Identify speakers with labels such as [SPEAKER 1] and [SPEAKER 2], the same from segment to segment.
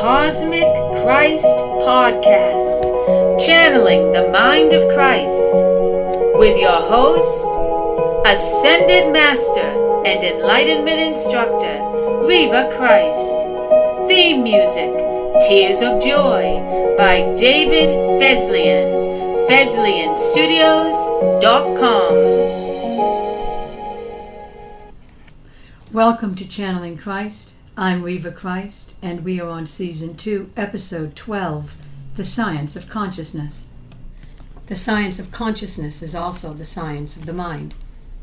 [SPEAKER 1] Cosmic Christ Podcast, channeling the mind of Christ, with your host, Ascended Master and Enlightenment Instructor, Reva Christ. Theme music, Tears of Joy, by David Fesliyan. FesliyanStudios.com.
[SPEAKER 2] Welcome to Channeling Christ. I'm Reva Christ, and we are on Season 2, Episode 12 The Science of Consciousness. The science of consciousness is also the science of the mind.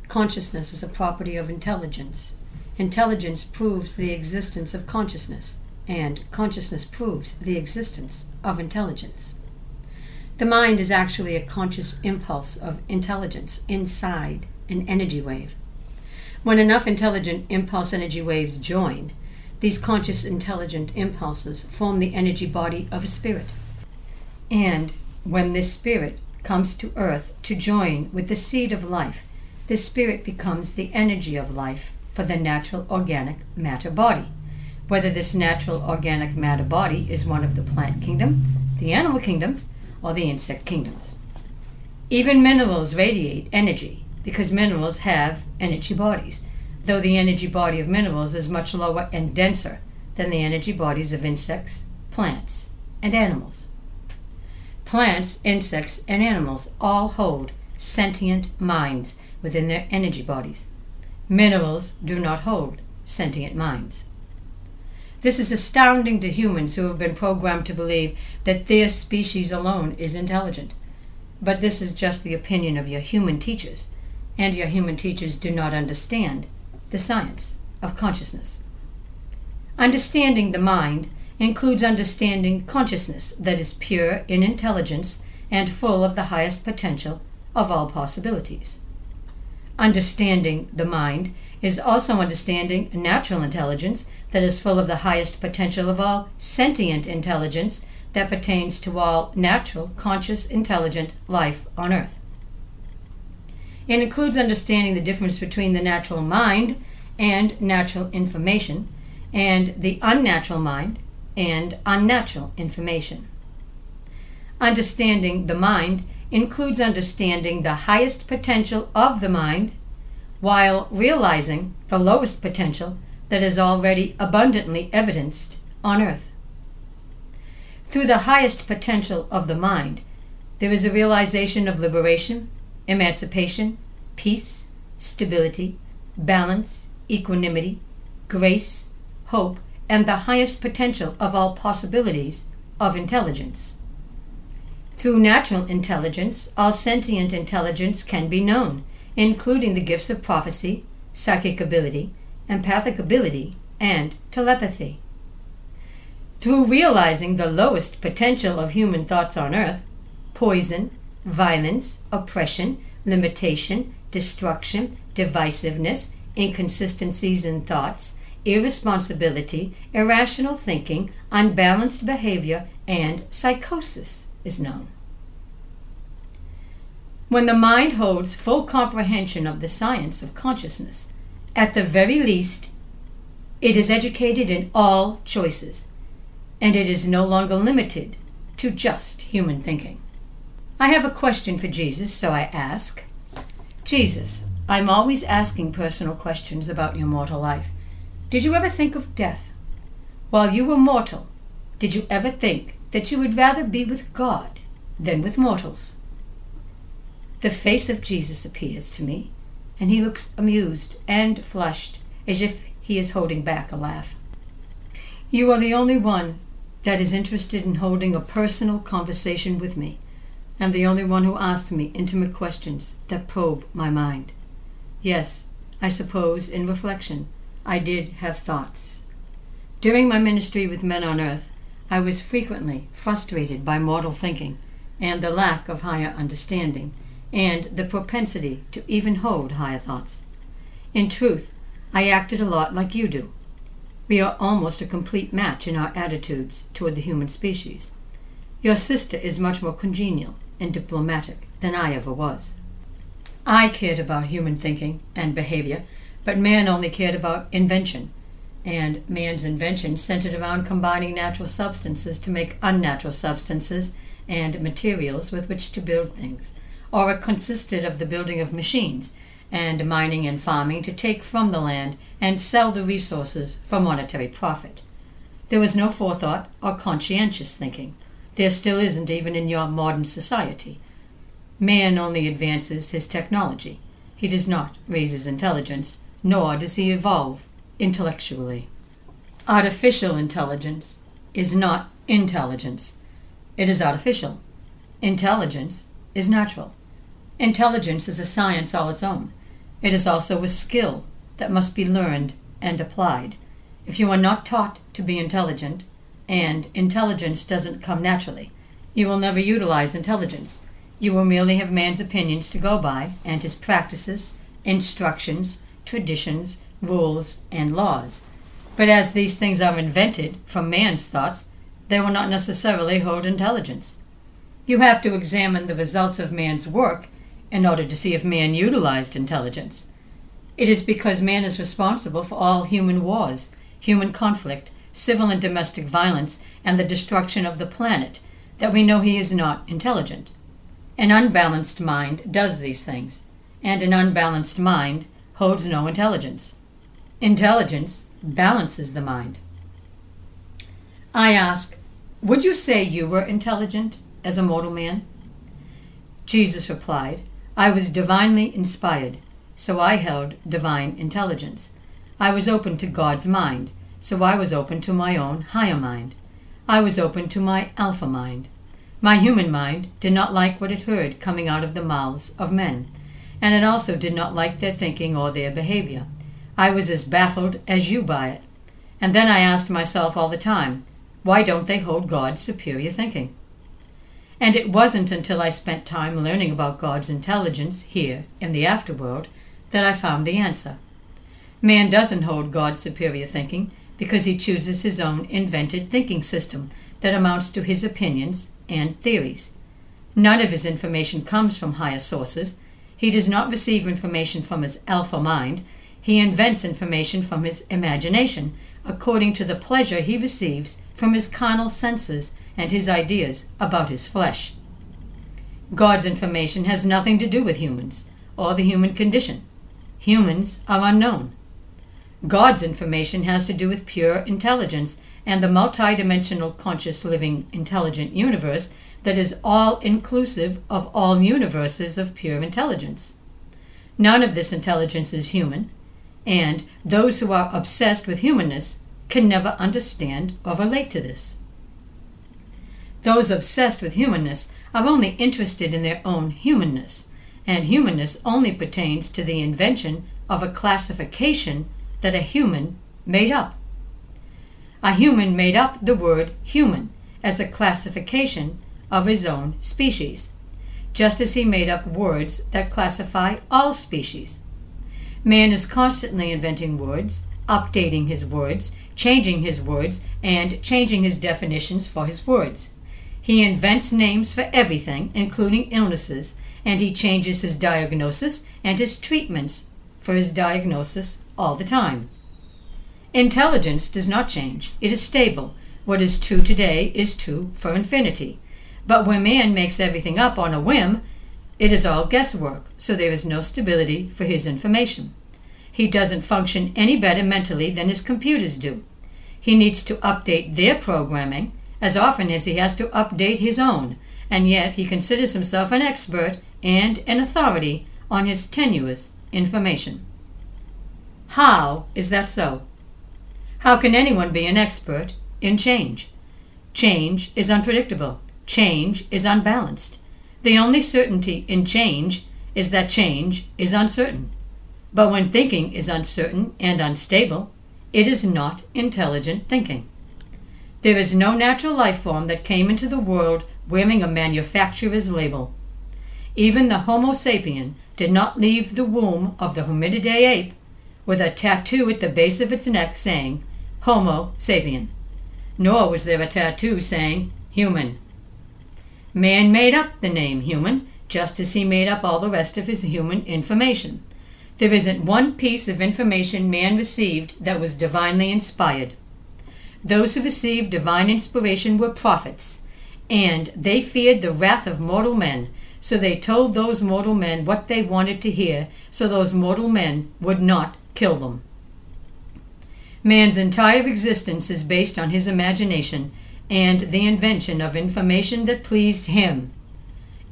[SPEAKER 2] Consciousness is a property of intelligence. Intelligence proves the existence of consciousness, and consciousness proves the existence of intelligence. The mind is actually a conscious impulse of intelligence inside an energy wave. When enough intelligent impulse energy waves join, these conscious intelligent impulses form the energy body of a spirit. And when this spirit comes to earth to join with the seed of life, this spirit becomes the energy of life for the natural organic matter body. Whether this natural organic matter body is one of the plant kingdom, the animal kingdoms, or the insect kingdoms. Even minerals radiate energy because minerals have energy bodies, though the energy body of minerals is much lower and denser than the energy bodies of insects, plants, and animals. Plants, insects, and animals all hold sentient minds within their energy bodies. Minerals do not hold sentient minds. This is astounding to humans who have been programmed to believe that their species alone is intelligent. But this is just the opinion of your human teachers, and your human teachers do not understand the science of consciousness. Understanding the mind includes understanding consciousness that is pure in intelligence and full of the highest potential of all possibilities. Understanding the mind is also understanding natural intelligence that is full of the highest potential of all sentient intelligence that pertains to all natural, conscious, intelligent life on earth. It includes understanding the difference between the natural mind and natural information, and the unnatural mind and unnatural information. Understanding the mind includes understanding the highest potential of the mind while realizing the lowest potential that is already abundantly evidenced on earth. Through the highest potential of the mind, there is a realization of liberation, emancipation, peace, stability, balance, equanimity, grace, hope, and the highest potential of all possibilities of intelligence. Through natural intelligence, all sentient intelligence can be known, including the gifts of prophecy, psychic ability, empathic ability, and telepathy. Through realizing the lowest potential of human thoughts on earth poison, violence, oppression, limitation, destruction, divisiveness, inconsistencies in thoughts, irresponsibility, irrational thinking, unbalanced behavior, and psychosis is known. When the mind holds full comprehension of the science of consciousness, at the very least, it is educated in all choices, and it is no longer limited to just human thinking. I have a question for Jesus, so I ask Jesus, I'm always asking personal questions about your mortal life. Did you ever think of death? While you were mortal, did you ever think that you would rather be with God than with mortals. The face of Jesus appears to me, and he looks amused and flushed, as if he is holding back a laugh. You are the only one that is interested in holding a personal conversation with me, and the only one who asks me intimate questions that probe my mind. Yes, I suppose, in reflection, I did have thoughts. During my ministry with men on earth, I was frequently frustrated by mortal thinking and the lack of higher understanding and the propensity to even hold higher thoughts. In truth, I acted a lot like you do. We are almost a complete match in our attitudes toward the human species. Your sister is much more congenial and diplomatic than I ever was. I cared about human thinking and behavior, but man only cared about invention and man's invention centered around combining natural substances to make unnatural substances and materials with which to build things, or it consisted of the building of machines and mining and farming to take from the land and sell the resources for monetary profit. There was no forethought or conscientious thinking. There still isn't even in your modern society. Man only advances his technology. He does not raise his intelligence, nor does he evolve intellectually. Artificial intelligence is not intelligence. It is artificial. Intelligence is natural. Intelligence is a science all its own. It is also a skill that must be learned and applied. If you are not taught to be intelligent, and intelligence doesn't come naturally, you will never utilize intelligence. You will merely have man's opinions to go by, and his practices, instructions, traditions, rules, and laws. But as these things are invented from man's thoughts, they will not necessarily hold intelligence. You have to examine the results of man's work in order to see if man utilized intelligence. It is because man is responsible for all human wars, human conflict, civil and domestic violence, and the destruction of the planet that we know he is not intelligent. An unbalanced mind does these things, and an unbalanced mind holds no intelligence. Intelligence balances the mind. I ask, would you say you were intelligent as a mortal man? Jesus replied, I was divinely inspired, so I held divine intelligence. I was open to God's mind, so I was open to my own higher mind. I was open to my alpha mind. My human mind did not like what it heard coming out of the mouths of men, and it also did not like their thinking or their behavior. I was as baffled as you by it. And then I asked myself all the time, why don't they hold God's superior thinking? And it wasn't until I spent time learning about God's intelligence here in the afterworld that I found the answer. Man doesn't hold God's superior thinking because he chooses his own invented thinking system that amounts to his opinions and theories. None of his information comes from higher sources. He does not receive information from his alpha mind, he invents information from his imagination, according to the pleasure he receives from his carnal senses and his ideas about his flesh. God's information has nothing to do with humans or the human condition. Humans are unknown. God's information has to do with pure intelligence and the multidimensional conscious living intelligent universe that is all inclusive of all universes of pure intelligence. None of this intelligence is human, and those who are obsessed with humanness can never understand or relate to this. Those obsessed with humanness are only interested in their own humanness, and humanness only pertains to the invention of a classification that a human made up. A human made up the word human as a classification of his own species, just as he made up words that classify all species. Man is constantly inventing words, updating his words, changing his words, and changing his definitions for his words. He invents names for everything, including illnesses, and he changes his diagnosis and his treatments for his diagnosis all the time. Intelligence does not change, it is stable. What is true today is true for infinity. But when man makes everything up on a whim, it is all guesswork, so there is no stability for his information. He doesn't function any better mentally than his computers do. He needs to update their programming as often as he has to update his own, and yet he considers himself an expert and an authority on his tenuous information. How is that so? How can anyone be an expert in change? Change is unpredictable. Change is unbalanced. The only certainty in change is that change is uncertain. But when thinking is uncertain and unstable, it is not intelligent thinking. There is no natural life form that came into the world wearing a manufacturer's label. Even the Homo sapien did not leave the womb of the Hominidae ape with a tattoo at the base of its neck saying Homo sapien, nor was there a tattoo saying human. Man made up the name human just as he made up all the rest of his human information. There isn't one piece of information man received that was divinely inspired. Those who received divine inspiration were prophets, and they feared the wrath of mortal men, so they told those mortal men what they wanted to hear, so those mortal men would not kill them. Man's entire existence is based on his imagination and the invention of information that pleased him.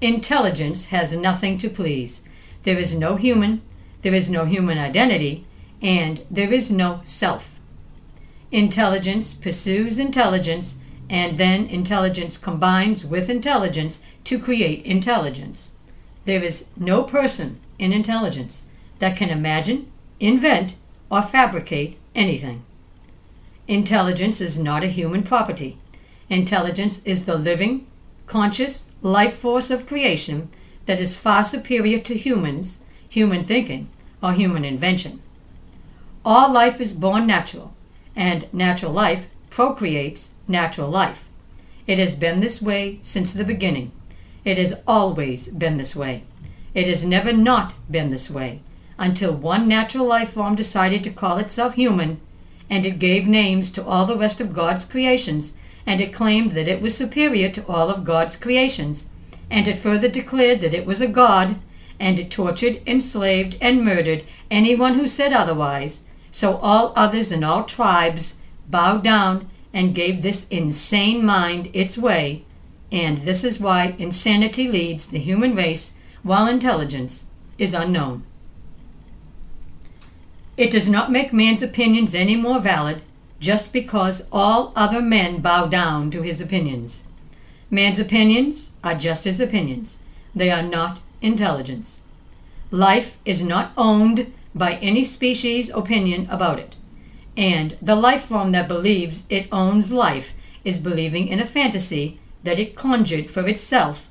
[SPEAKER 2] Intelligence has nothing to please. There is no human, there is no human identity, and there is no self. Intelligence pursues intelligence, and then intelligence combines with intelligence to create intelligence. There is no person in intelligence that can imagine, invent, or fabricate anything. Intelligence is not a human property. Intelligence is the living, conscious life force of creation that is far superior to humans, human thinking, or human invention. All life is born natural, and natural life procreates natural life. It has been this way since the beginning. It has always been this way. It has never not been this way until one natural life form decided to call itself human, and it gave names to all the rest of God's creations, and it claimed that it was superior to all of God's creations, and it further declared that it was a God, and it tortured, enslaved, and murdered anyone who said otherwise, so all others and all tribes bowed down and gave this insane mind its way, and this is why insanity leads the human race while intelligence is unknown. It does not make man's opinions any more valid just because all other men bow down to his opinions. Man's opinions are just his opinions, they are not intelligence. Life is not owned by any species' opinion about it, and the life form that believes it owns life is believing in a fantasy that it conjured for itself,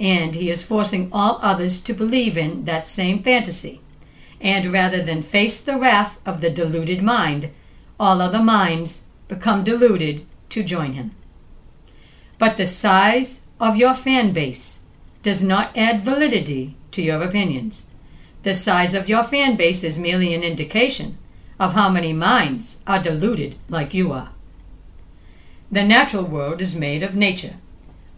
[SPEAKER 2] and he is forcing all others to believe in that same fantasy and rather than face the wrath of the deluded mind, all other minds become deluded to join him. But the size of your fan base does not add validity to your opinions. The size of your fan base is merely an indication of how many minds are deluded like you are. The natural world is made of nature.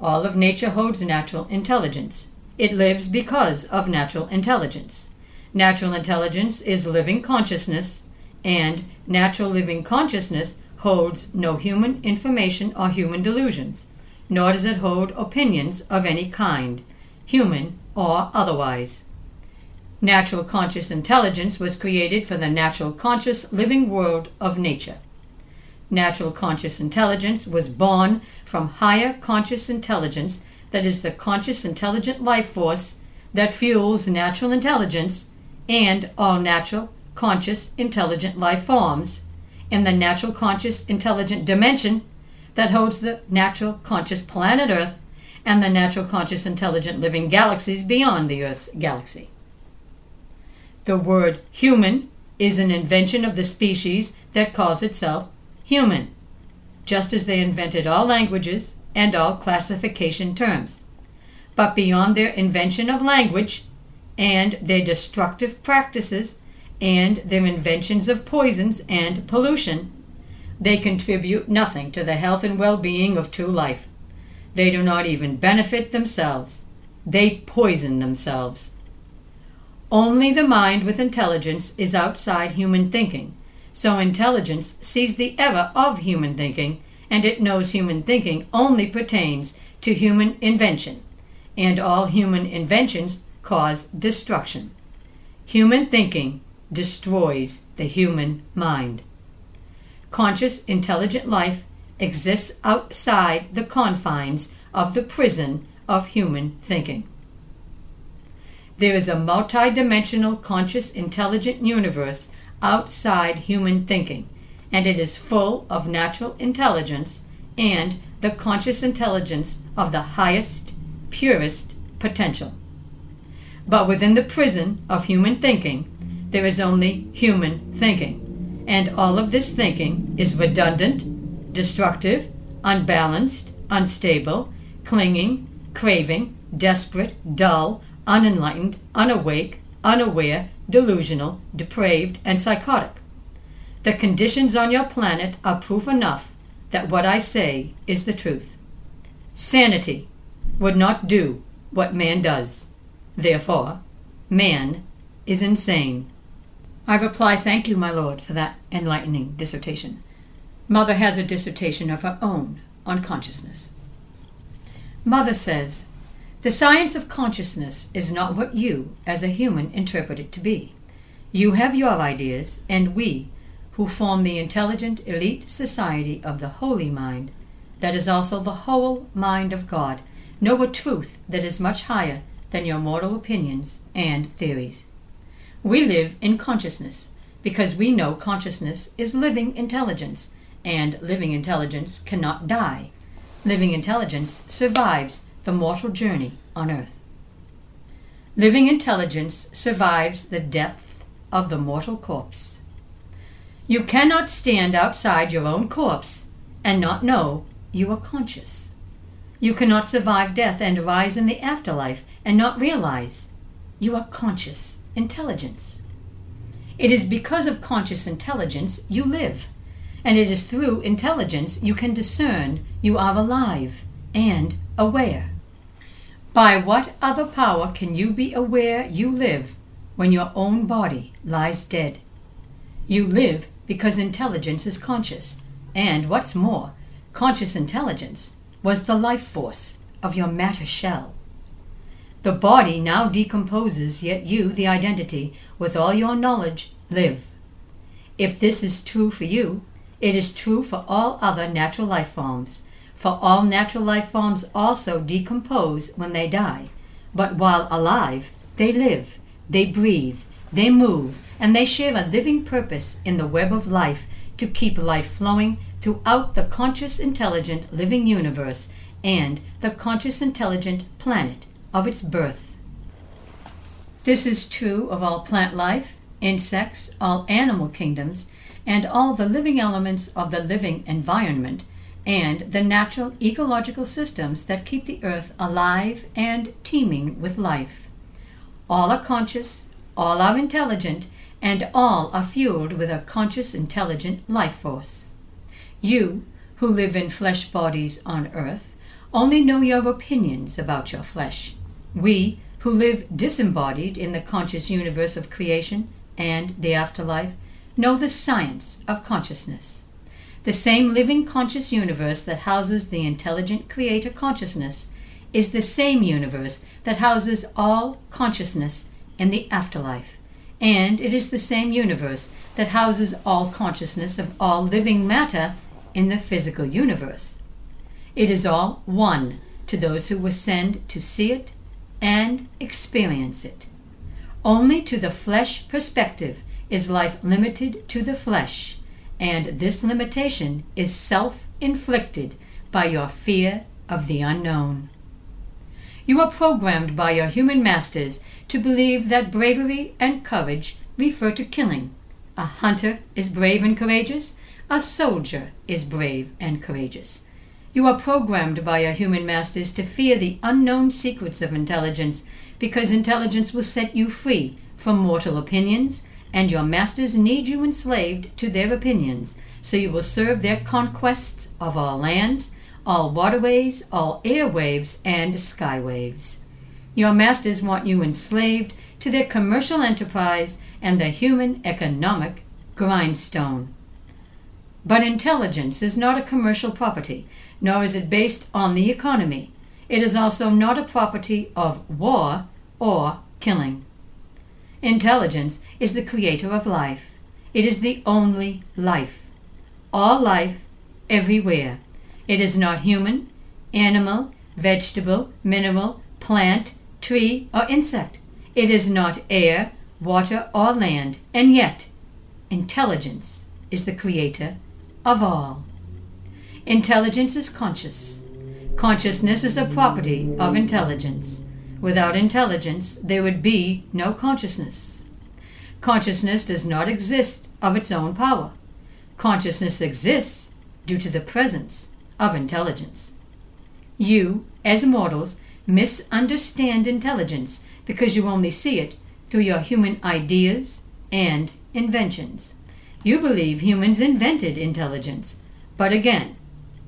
[SPEAKER 2] All of nature holds natural intelligence. It lives because of natural intelligence. Natural intelligence is living consciousness, and natural living consciousness holds no human information or human delusions, nor does it hold opinions of any kind, human or otherwise. Natural conscious intelligence was created for the natural conscious living world of nature. Natural conscious intelligence was born from higher conscious intelligence that is the conscious intelligent life force that fuels natural intelligence and all natural, conscious, intelligent life forms in the natural, conscious, intelligent dimension that holds the natural, conscious planet Earth and the natural, conscious, intelligent living galaxies beyond the Earth's galaxy. The word human is an invention of the species that calls itself human, just as they invented all languages and all classification terms. But beyond their invention of language, and their destructive practices and their inventions of poisons and pollution, they contribute nothing to the health and well being of true life. They do not even benefit themselves, they poison themselves. Only the mind with intelligence is outside human thinking, so intelligence sees the error of human thinking, and it knows human thinking only pertains to human invention, and all human inventions cause destruction. Human thinking destroys the human mind. Conscious, intelligent life exists outside the confines of the prison of human thinking. There is a multidimensional, conscious, intelligent universe outside human thinking, and it is full of natural intelligence and the conscious intelligence of the highest, purest potential. But within the prison of human thinking, there is only human thinking. And all of this thinking is redundant, destructive, unbalanced, unstable, clinging, craving, desperate, dull, unenlightened, unawake, unaware, delusional, depraved, and psychotic. The conditions on your planet are proof enough that what I say is the truth. Sanity would not do what man does. Therefore, man is insane. I reply, Thank you, my Lord, for that enlightening dissertation. Mother has a dissertation of her own on consciousness. Mother says, The science of consciousness is not what you, as a human, interpret it to be. You have your ideas, and we, who form the intelligent elite society of the holy mind, that is also the whole mind of God, know a truth that is much higher than your mortal opinions and theories. We live in consciousness because we know consciousness is living intelligence and living intelligence cannot die. Living intelligence survives the mortal journey on earth. Living intelligence survives the depth of the mortal corpse. You cannot stand outside your own corpse and not know you are conscious. You cannot survive death and rise in the afterlife and not realize you are conscious intelligence. It is because of conscious intelligence you live and it is through intelligence you can discern you are alive and aware. By what other power can you be aware you live when your own body lies dead? You live because intelligence is conscious, and what's more, conscious intelligence was the life force of your matter shell. The body now decomposes, yet you, the identity, with all your knowledge, live. If this is true for you, it is true for all other natural life forms, for all natural life forms also decompose when they die, but while alive, they live, they breathe, they move, and they share a living purpose in the web of life to keep life flowing throughout the conscious intelligent living universe and the conscious intelligent planet of its birth. This is true of all plant life, insects, all animal kingdoms, and all the living elements of the living environment and the natural ecological systems that keep the earth alive and teeming with life. All are conscious, all are intelligent, and all are fueled with a conscious, intelligent life force. You, who live in flesh bodies on earth, only know your opinions about your flesh. We, who live disembodied in the conscious universe of creation and the afterlife, know the science of consciousness. The same living conscious universe that houses the intelligent creator consciousness is the same universe that houses all consciousness in the afterlife. And it is the same universe that houses all consciousness of all living matter in the physical universe. It is all one to those who ascend to see it and experience it. Only to the flesh perspective is life limited to the flesh, and this limitation is self inflicted by your fear of the unknown. You are programmed by your human masters to believe that bravery and courage refer to killing. A hunter is brave and courageous, a soldier is brave and courageous. You are programmed by your human masters to fear the unknown secrets of intelligence because intelligence will set you free from mortal opinions and your masters need you enslaved to their opinions, so you will serve their conquests of all lands, all waterways, all airwaves, and skywaves. Your masters want you enslaved to their commercial enterprise and the human economic grindstone. But intelligence is not a commercial property, nor is it based on the economy. It is also not a property of war or killing. Intelligence is the creator of life. It is the only life. All life, everywhere. It is not human, animal, vegetable, mineral, plant, tree, or insect. It is not air, water, or land. And yet, intelligence is the creator of all. Intelligence is conscious. Consciousness is a property of intelligence. Without intelligence, there would be no consciousness. Consciousness does not exist of its own power. Consciousness exists due to the presence of intelligence. You, as mortals, misunderstand intelligence because you only see it through your human ideas and inventions. You believe humans invented intelligence, but again,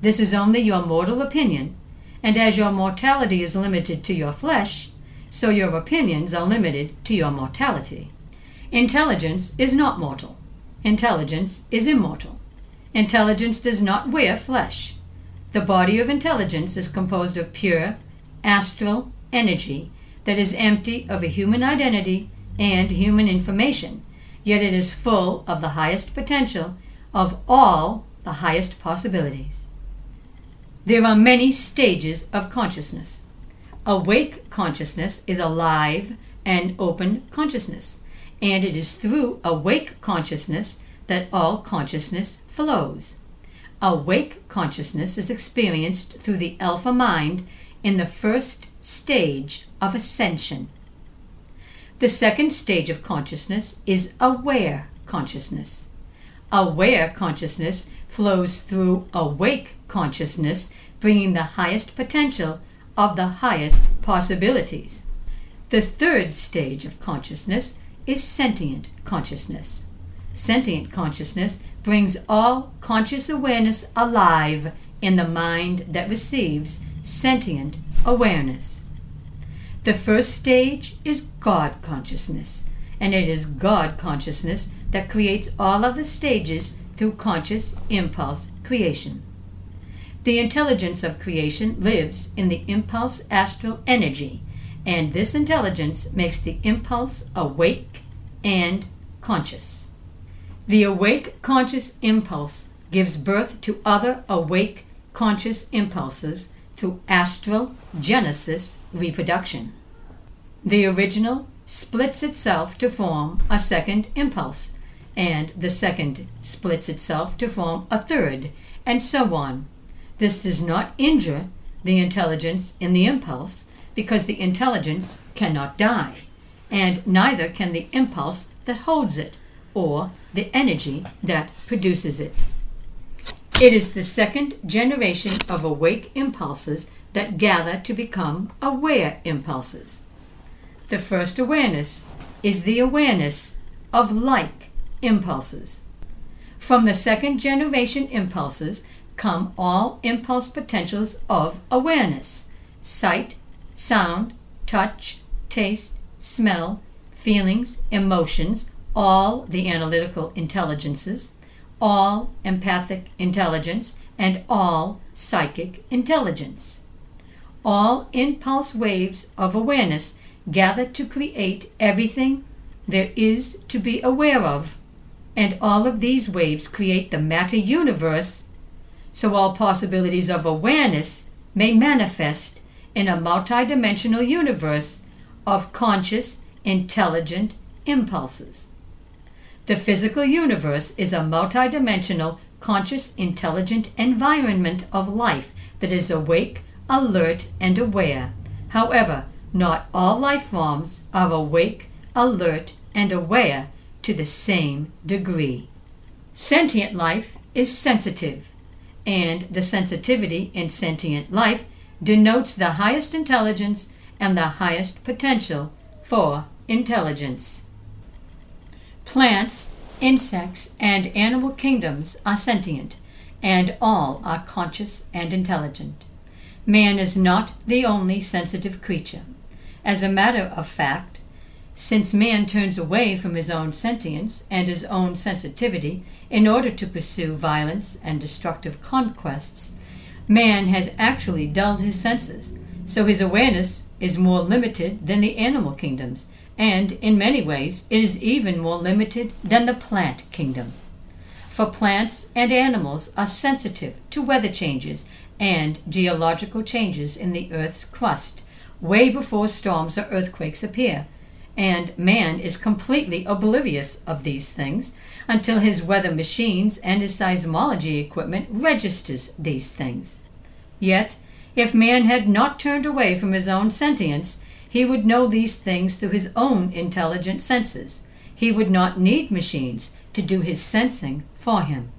[SPEAKER 2] this is only your mortal opinion, and as your mortality is limited to your flesh, so your opinions are limited to your mortality. Intelligence is not mortal. Intelligence is immortal. Intelligence does not wear flesh. The body of intelligence is composed of pure, astral energy that is empty of a human identity and human information, yet it is full of the highest potential of all the highest possibilities. There are many stages of consciousness. Awake consciousness is alive and open consciousness, and it is through awake consciousness that all consciousness flows. Awake consciousness is experienced through the alpha mind in the first stage of ascension. The second stage of consciousness is aware consciousness. Aware consciousness flows through awake consciousness, bringing the highest potential of the highest possibilities. The third stage of consciousness is sentient consciousness. Sentient consciousness brings all conscious awareness alive in the mind that receives sentient awareness. The first stage is God consciousness, and it is God consciousness that creates all of the stages through conscious impulse creation. The intelligence of creation lives in the impulse astral energy, and this intelligence makes the impulse awake and conscious. The awake conscious impulse gives birth to other awake conscious impulses through astral genesis reproduction. The original splits itself to form a second impulse, and the second splits itself to form a third, and so on. This does not injure the intelligence in the impulse because the intelligence cannot die, and neither can the impulse that holds it or the energy that produces it. It is the second generation of awake impulses that gather to become aware impulses. The first awareness is the awareness of like impulses. From the second generation impulses come all impulse potentials of awareness sight, sound, touch, taste, smell, feelings, emotions, all the analytical intelligences all empathic intelligence, and all psychic intelligence. All impulse waves of awareness gather to create everything there is to be aware of, and all of these waves create the matter universe, so all possibilities of awareness may manifest in a multidimensional universe of conscious, intelligent impulses. The physical universe is a multidimensional, conscious, intelligent environment of life that is awake, alert, and aware. However, not all life forms are awake, alert, and aware to the same degree. Sentient life is sensitive, and the sensitivity in sentient life denotes the highest intelligence and the highest potential for intelligence. Plants, insects, and animal kingdoms are sentient, and all are conscious and intelligent. Man is not the only sensitive creature. As a matter of fact, since man turns away from his own sentience and his own sensitivity in order to pursue violence and destructive conquests, man has actually dulled his senses, so his awareness is more limited than the animal kingdoms, and in many ways it is even more limited than the plant kingdom. For plants and animals are sensitive to weather changes and geological changes in the Earth's crust way before storms or earthquakes appear, and man is completely oblivious of these things until his weather machines and his seismology equipment registers these things. Yet, if man had not turned away from his own sentience, he would know these things through his own intelligent senses. He would not need machines to do his sensing for him.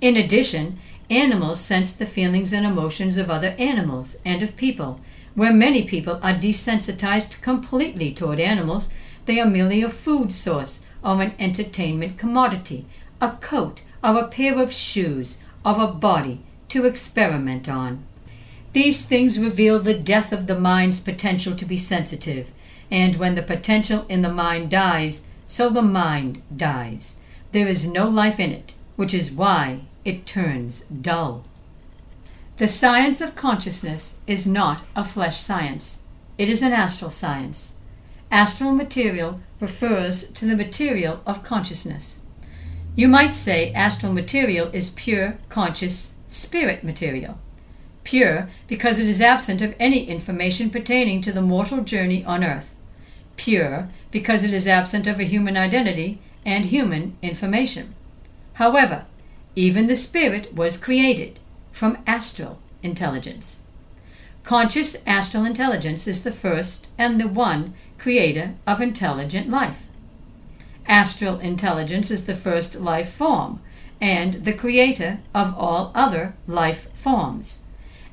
[SPEAKER 2] In addition, animals sense the feelings and emotions of other animals and of people, where many people are desensitized completely toward animals They are merely a food source or an entertainment commodity, a coat or a pair of shoes or a body to experiment on. These things reveal the death of the mind's potential to be sensitive, and when the potential in the mind dies, so the mind dies. There is no life in it, which is why it turns dull. The science of consciousness is not a flesh science, it is an astral science. Astral material refers to the material of consciousness. You might say astral material is pure, conscious, spirit material. Pure because it is absent of any information pertaining to the mortal journey on earth. Pure because it is absent of a human identity and human information. However, even the spirit was created from astral intelligence. Conscious astral intelligence is the first and the one creator of intelligent life. Astral intelligence is the first life form and the creator of all other life forms.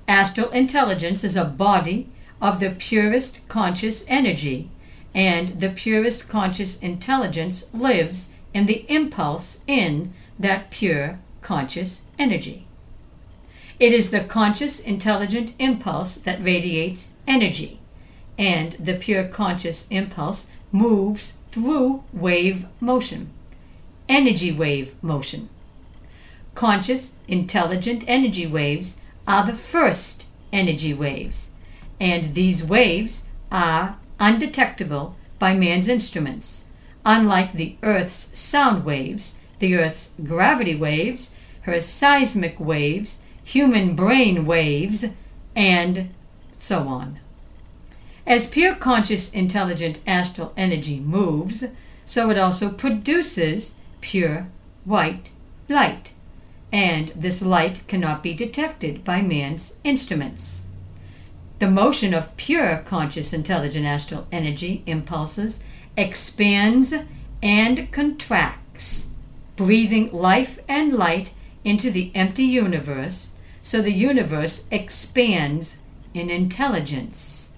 [SPEAKER 2] Astral intelligence is a body of the purest conscious energy, and the purest conscious intelligence lives in the impulse in that pure conscious energy. It is the conscious, intelligent impulse that radiates energy, and the pure conscious impulse moves through wave motion, energy wave motion. Conscious, intelligent energy waves are the first energy waves, and these waves are undetectable by man's instruments, unlike the Earth's sound waves, the Earth's gravity waves, her seismic waves, human brain waves, and so on. As pure conscious intelligent astral energy moves, so it also produces pure white light, and this light cannot be detected by man's instruments. The motion of pure conscious intelligent astral energy impulses expands and contracts, breathing life and light into the empty universe so the universe expands in intelligence.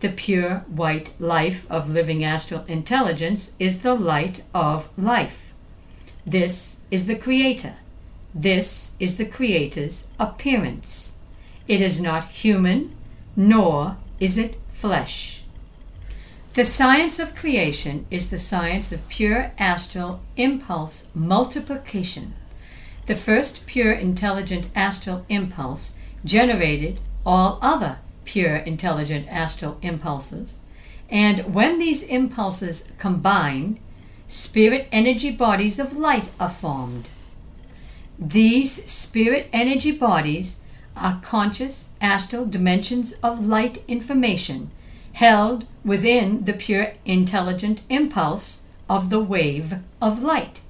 [SPEAKER 2] The pure white life of living astral intelligence is the light of life. This is the Creator. This is the Creator's appearance. It is not human, nor is it flesh. The science of creation is the science of pure astral impulse multiplication. The first pure intelligent astral impulse generated all other pure intelligent astral impulses. And when these impulses combine, spirit energy bodies of light are formed. These spirit energy bodies are conscious astral dimensions of light information held within the pure intelligent impulse of the wave of light.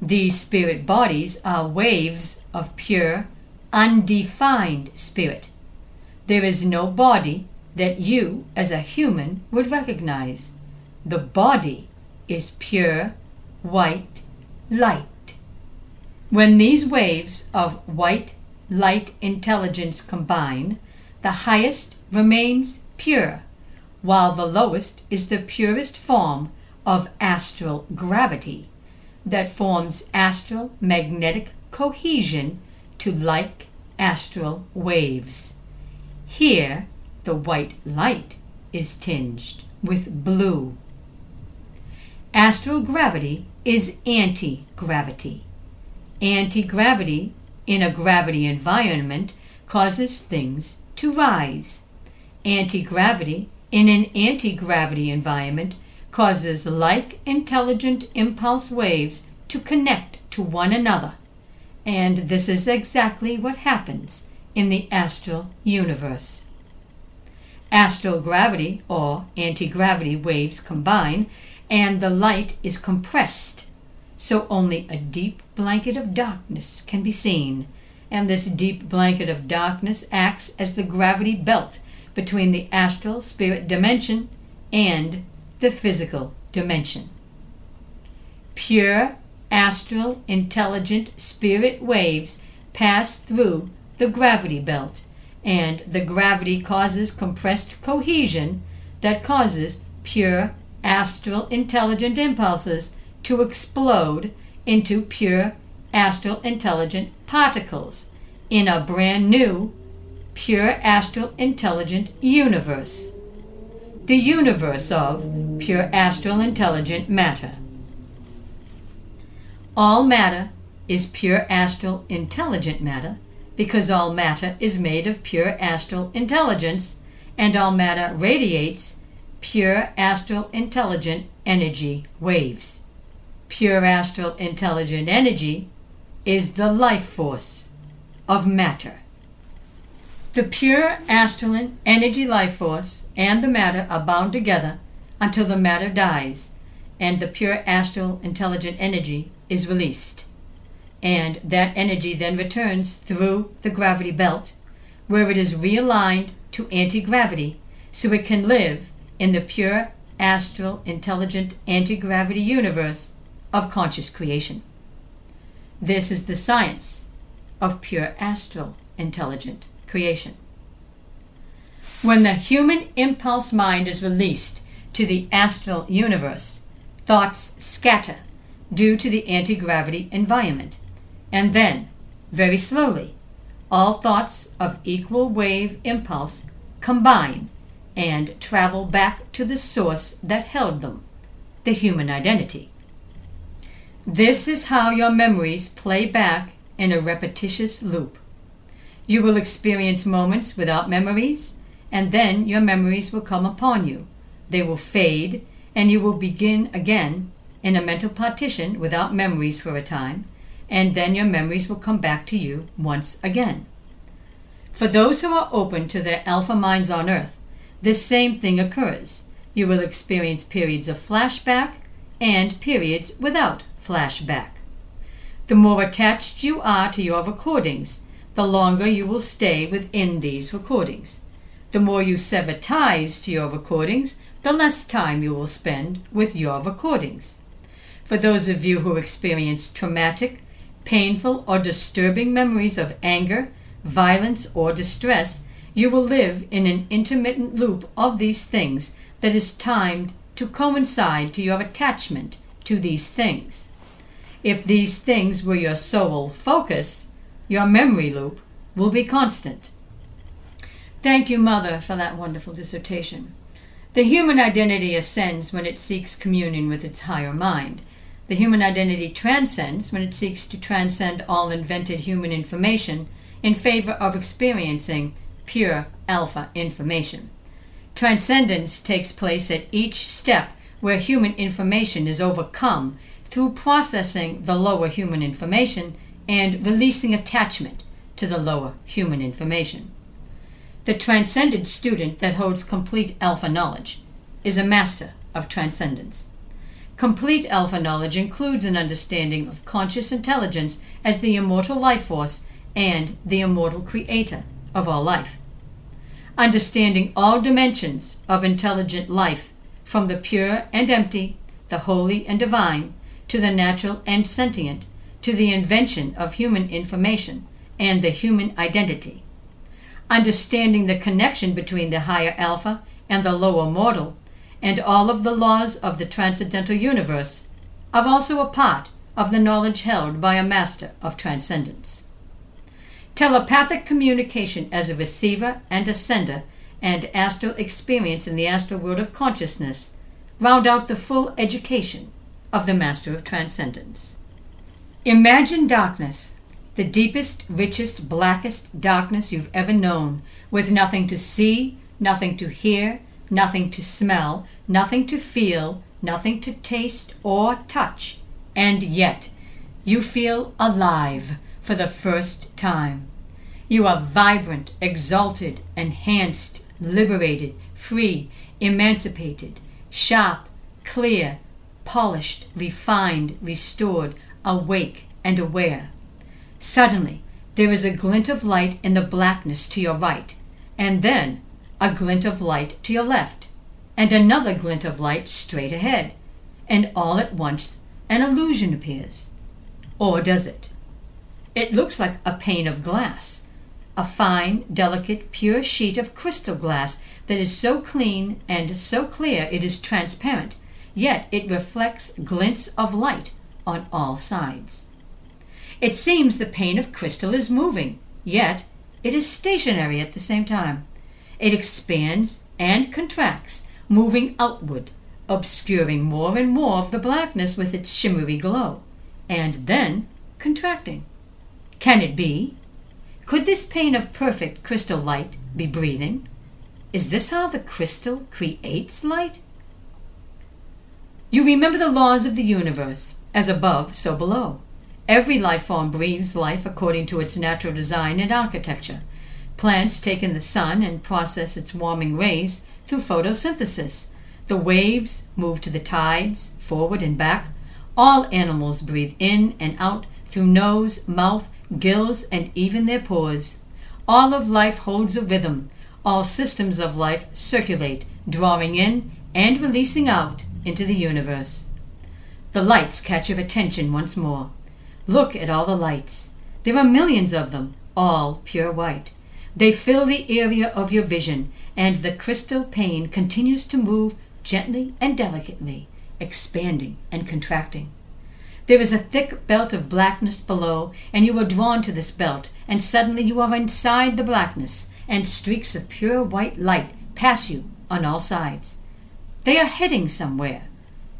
[SPEAKER 2] These spirit bodies are waves of pure, undefined spirit. There is no body that you, as a human, would recognize. The body is pure, white light. When these waves of white light intelligence combine, the highest remains pure, while the lowest is the purest form of astral gravity that forms astral magnetic cohesion to like astral waves. Here, the white light is tinged with blue. Astral gravity is anti gravity. Anti gravity in a gravity environment causes things to rise. Anti gravity in an anti gravity environment causes like intelligent impulse waves to connect to one another. And this is exactly what happens in the astral universe. Astral gravity or anti gravity waves combine, and the light is compressed, so only a deep blanket of darkness can be seen. And this deep blanket of darkness acts as the gravity belt between the astral spirit dimension and the physical dimension. Pure, astral, intelligent spirit waves pass through the gravity belt, and the gravity causes compressed cohesion that causes pure astral intelligent impulses to explode into pure astral intelligent particles in a brand new pure astral intelligent universe. The universe of pure astral intelligent matter. All matter is pure astral intelligent matter because all matter is made of pure astral intelligence and all matter radiates pure astral intelligent energy waves. Pure astral intelligent energy is the life force of matter. The pure astral energy life force and the matter are bound together until the matter dies and the pure astral intelligent energy is released. And that energy then returns through the gravity belt, where it is realigned to anti gravity so it can live in the pure astral intelligent anti gravity universe of conscious creation. This is the science of pure astral intelligent creation. When the human impulse mind is released to the astral universe, thoughts scatter due to the anti gravity environment. And then, very slowly, all thoughts of equal wave impulse combine and travel back to the source that held them, the human identity. This is how your memories play back in a repetitious loop. You will experience moments without memories, and then your memories will come upon you. They will fade, and you will begin again in a mental partition without memories for a time, and then your memories will come back to you once again. For those who are open to their alpha minds on earth, this same thing occurs. You will experience periods of flashback and periods without flashback. The more attached you are to your recordings, the longer you will stay within these recordings. The more you sever ties to your recordings, the less time you will spend with your recordings. For those of you who experience traumatic, painful, or disturbing memories of anger, violence, or distress, you will live in an intermittent loop of these things that is timed to coincide to your attachment to these things. If these things were your sole focus, your memory loop will be constant. Thank you, Mother, for that wonderful dissertation. The human identity ascends when it seeks communion with its higher mind. The human identity transcends when it seeks to transcend all invented human information in favor of experiencing pure alpha information. Transcendence takes place at each step where human information is overcome through processing the lower human information and releasing attachment to the lower human information. The transcended student that holds complete alpha knowledge is a master of transcendence. Complete alpha knowledge includes an understanding of conscious intelligence as the immortal life force and the immortal creator of all life. Understanding all dimensions of intelligent life, from the pure and empty, the holy and divine, to the natural and sentient, to the invention of human information and the human identity. Understanding the connection between the higher alpha and the lower mortal and all of the laws of the transcendental universe are also a part of the knowledge held by a master of transcendence. Telepathic communication as a receiver and a sender and astral experience in the astral world of consciousness round out the full education of the master of transcendence. Imagine darkness, the deepest, richest, blackest darkness you've ever known, with nothing to see, nothing to hear, nothing to smell, nothing to feel, nothing to taste or touch, and yet you feel alive for the first time. You are vibrant, exalted, enhanced, liberated, free, emancipated, sharp, clear, polished, refined, restored, awake, and aware. Suddenly, there is a glint of light in the blackness to your right, and then a glint of light to your left, and another glint of light straight ahead, and all at once an illusion appears. Or does it? It looks like a pane of glass, a fine, delicate, pure sheet of crystal glass that is so clean and so clear it is transparent, yet it reflects glints of light on all sides. It seems the pane of crystal is moving, yet it is stationary at the same time. It expands and contracts, moving outward, obscuring more and more of the blackness with its shimmery glow, and then contracting. Can it be? Could this pane of perfect crystal light be breathing? Is this how the crystal creates light? You remember the laws of the universe, as above, so below. Every life form breathes life according to its natural design and architecture. Plants take in the sun and process its warming rays through photosynthesis. The waves move to the tides, forward and back. All animals breathe in and out through nose, mouth, gills, and even their pores. All of life holds a rhythm. All systems of life circulate, drawing in and releasing out into the universe. The lights catch your attention once more. Look at all the lights. There are millions of them, all pure white. They fill the area of your vision, and the crystal pane continues to move gently and delicately, expanding and contracting. There is a thick belt of blackness below, and you are drawn to this belt, and suddenly you are inside the blackness, and streaks of pure white light pass you on all sides. They are heading somewhere,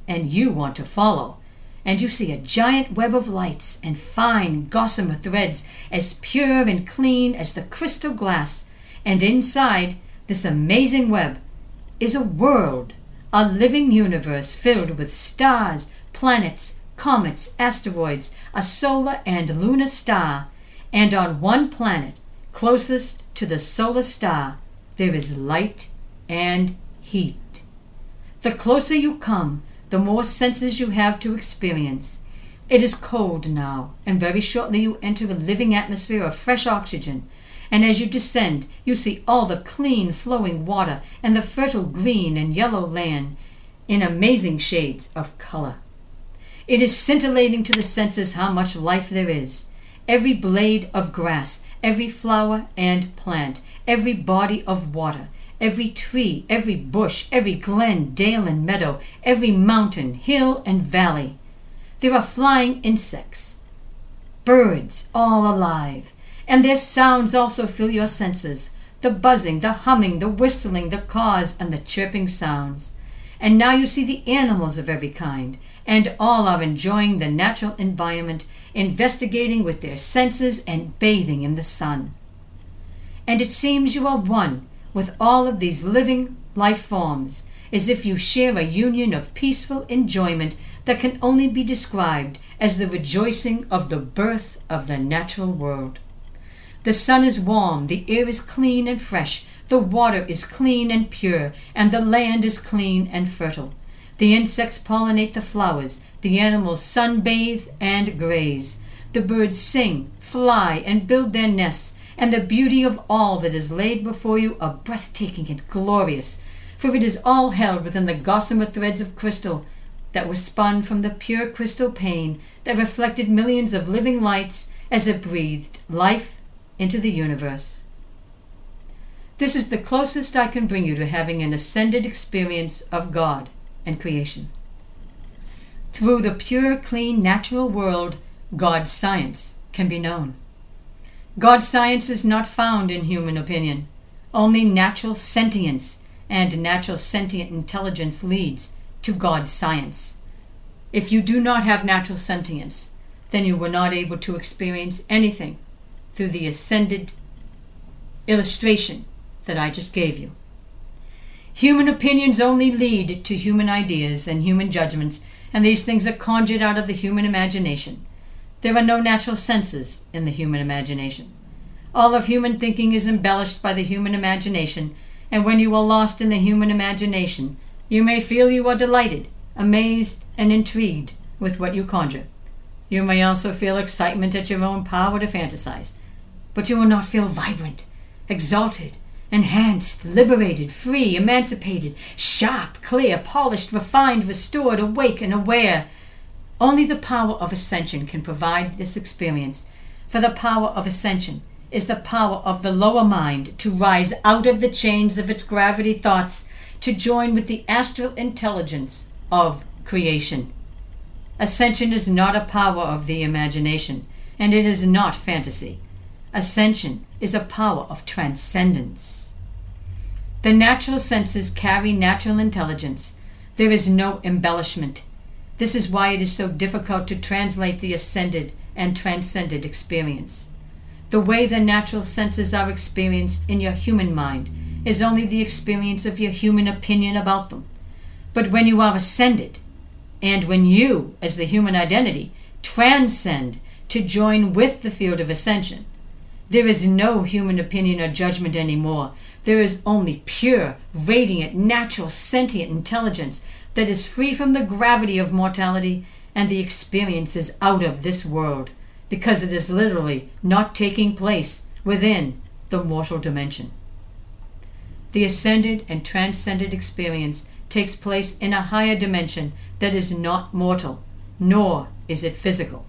[SPEAKER 2] and you want to follow, and you see a giant web of lights and fine gossamer threads as pure and clean as the crystal glass, and inside this amazing web is a world, a living universe filled with stars, planets, comets, asteroids, a solar and lunar star, and on one planet, closest to the solar star, there is light and heat. The closer you come, the more senses you have to experience. It is cold now, and very shortly you enter a living atmosphere of fresh oxygen. And as you descend, you see all the clean flowing water and the fertile green and yellow land in amazing shades of color. It is scintillating to the senses how much life there is. Every blade of grass, every flower and plant, every body of water, every tree, every bush, every glen, dale, and meadow, every mountain, hill, and valley. There are flying insects, birds, all alive, and their sounds also fill your senses the buzzing, the humming, the whistling, the caws, and the chirping sounds. And now you see the animals of every kind, and all are enjoying the natural environment, investigating with their senses, and bathing in the sun. And it seems you are one with all of these living life forms, as if you share a union of peaceful enjoyment that can only be described as the rejoicing of the birth of the natural world. The sun is warm, the air is clean and fresh, the water is clean and pure, and the land is clean and fertile. The insects pollinate the flowers, the animals sunbathe and graze. The birds sing, fly, and build their nests, and the beauty of all that is laid before you are breathtaking and glorious, for it is all held within the gossamer threads of crystal that were spun from the pure crystal pane that reflected millions of living lights as it breathed life into the universe. This is the closest I can bring you to having an ascended experience of God and creation. Through the pure, clean, natural world, God's science can be known. God science is not found in human opinion. Only natural sentience and natural sentient intelligence leads to God science. If you do not have natural sentience, then you were not able to experience anything through the ascended illustration that I just gave you. Human opinions only lead to human ideas and human judgments, and these things are conjured out of the human imagination. There are no natural senses in the human imagination. All of human thinking is embellished by the human imagination, and when you are lost in the human imagination, you may feel you are delighted, amazed, and intrigued with what you conjure. You may also feel excitement at your own power to fantasize, but you will not feel vibrant, exalted, enhanced, liberated, free, emancipated, sharp, clear, polished, refined, restored, awake, and aware only the power of ascension can provide this experience, for the power of ascension is the power of the lower mind to rise out of the chains of its gravity thoughts to join with the astral intelligence of creation. Ascension is not a power of the imagination, and it is not fantasy. Ascension is a power of transcendence. The natural senses carry natural intelligence. There is no embellishment. This is why it is so difficult to translate the ascended and transcended experience. The way the natural senses are experienced in your human mind is only the experience of your human opinion about them. But when you are ascended, and when you, as the human identity, transcend to join with the field of ascension, there is no human opinion or judgment anymore. There is only pure, radiant, natural, sentient intelligence that is free from the gravity of mortality and the experiences out of this world, because it is literally not taking place within the mortal dimension. The ascended and transcended experience takes place in a higher dimension that is not mortal, nor is it physical.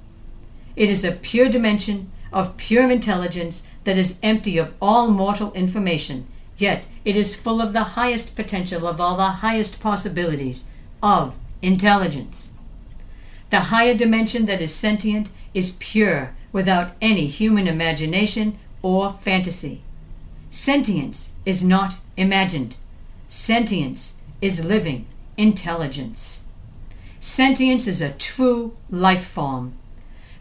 [SPEAKER 2] It is a pure dimension of pure intelligence that is empty of all mortal information, yet it is full of the highest potential of all the highest possibilities of intelligence. The higher dimension that is sentient is pure without any human imagination or fantasy. Sentience is not imagined. Sentience is living intelligence. Sentience is a true life form.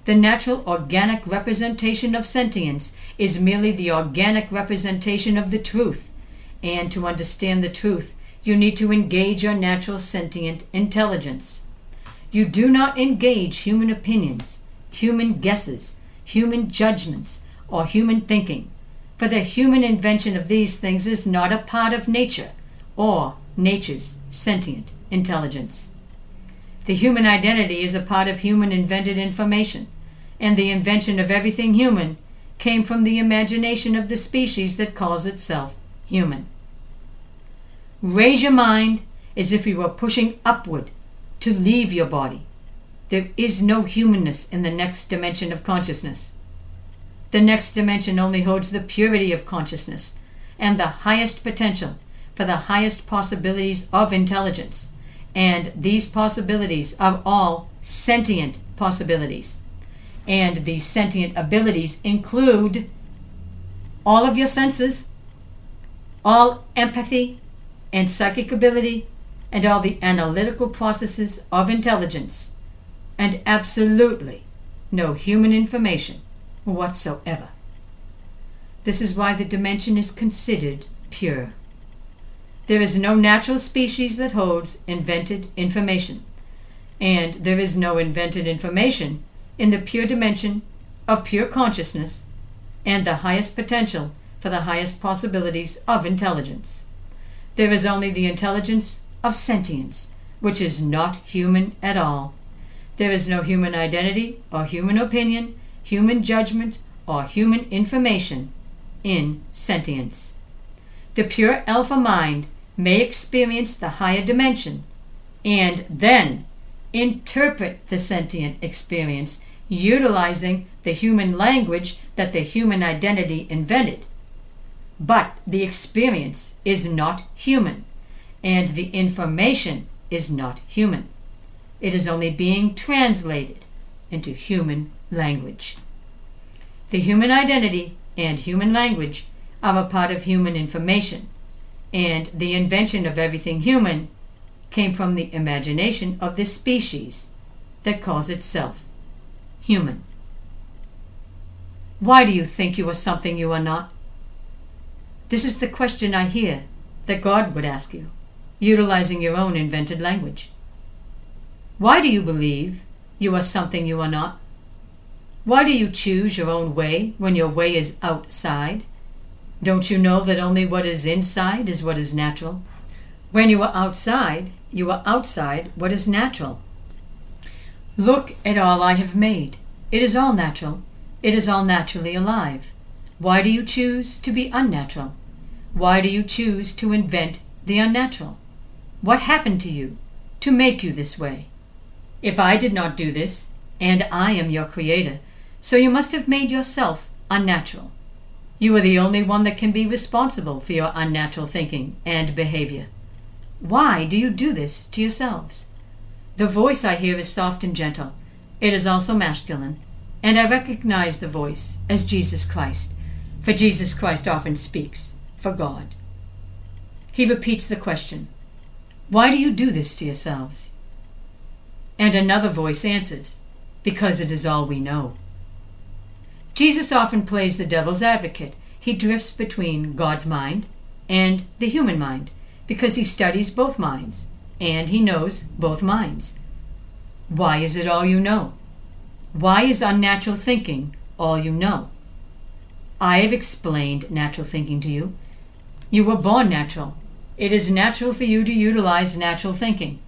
[SPEAKER 2] The natural organic representation of sentience is merely the organic representation of the truth. And to understand the truth, you need to engage your natural sentient intelligence. You do not engage human opinions, human guesses, human judgments, or human thinking, for the human invention of these things is not a part of nature or nature's sentient intelligence. The human identity is a part of human invented information, and the invention of everything human came from the imagination of the species that calls itself human. Raise your mind as if you were pushing upward to leave your body. There is no humanness in the next dimension of consciousness. The next dimension only holds the purity of consciousness and the highest potential for the highest possibilities of intelligence. And these possibilities are all sentient possibilities. And these sentient abilities include all of your senses, all empathy, and psychic ability and all the analytical processes of intelligence, and absolutely no human information whatsoever. This is why the dimension is considered pure. There is no natural species that holds invented information, and there is no invented information in the pure dimension of pure consciousness and the highest potential for the highest possibilities of intelligence. There is only the intelligence of sentience, which is not human at all. There is no human identity or human opinion, human judgment, or human information in sentience. The pure alpha mind may experience the higher dimension and then interpret the sentient experience utilizing the human language that the human identity invented but the experience is not human, and the information is not human. It is only being translated into human language. The human identity and human language are a part of human information, and the invention of everything human came from the imagination of the species that calls itself human. Why do you think you are something you are not? This is the question I hear that God would ask you, utilizing your own invented language. Why do you believe you are something you are not? Why do you choose your own way when your way is outside? Don't you know that only what is inside is what is natural? When you are outside, you are outside what is natural. Look at all I have made. It is all natural. It is all naturally alive. Why do you choose to be unnatural? Why do you choose to invent the unnatural? What happened to you to make you this way? If I did not do this, and I am your creator, so you must have made yourself unnatural. You are the only one that can be responsible for your unnatural thinking and behavior. Why do you do this to yourselves? The voice I hear is soft and gentle. It is also masculine. And I recognize the voice as Jesus Christ, for Jesus Christ often speaks for God. He repeats the question Why do you do this to yourselves? And another voice answers, Because it is all we know. Jesus often plays the devil's advocate. He drifts between God's mind and the human mind because he studies both minds and he knows both minds. Why is it all you know? Why is unnatural thinking all you know? I have explained natural thinking to you. You were born natural. It is natural for you to utilize natural thinking,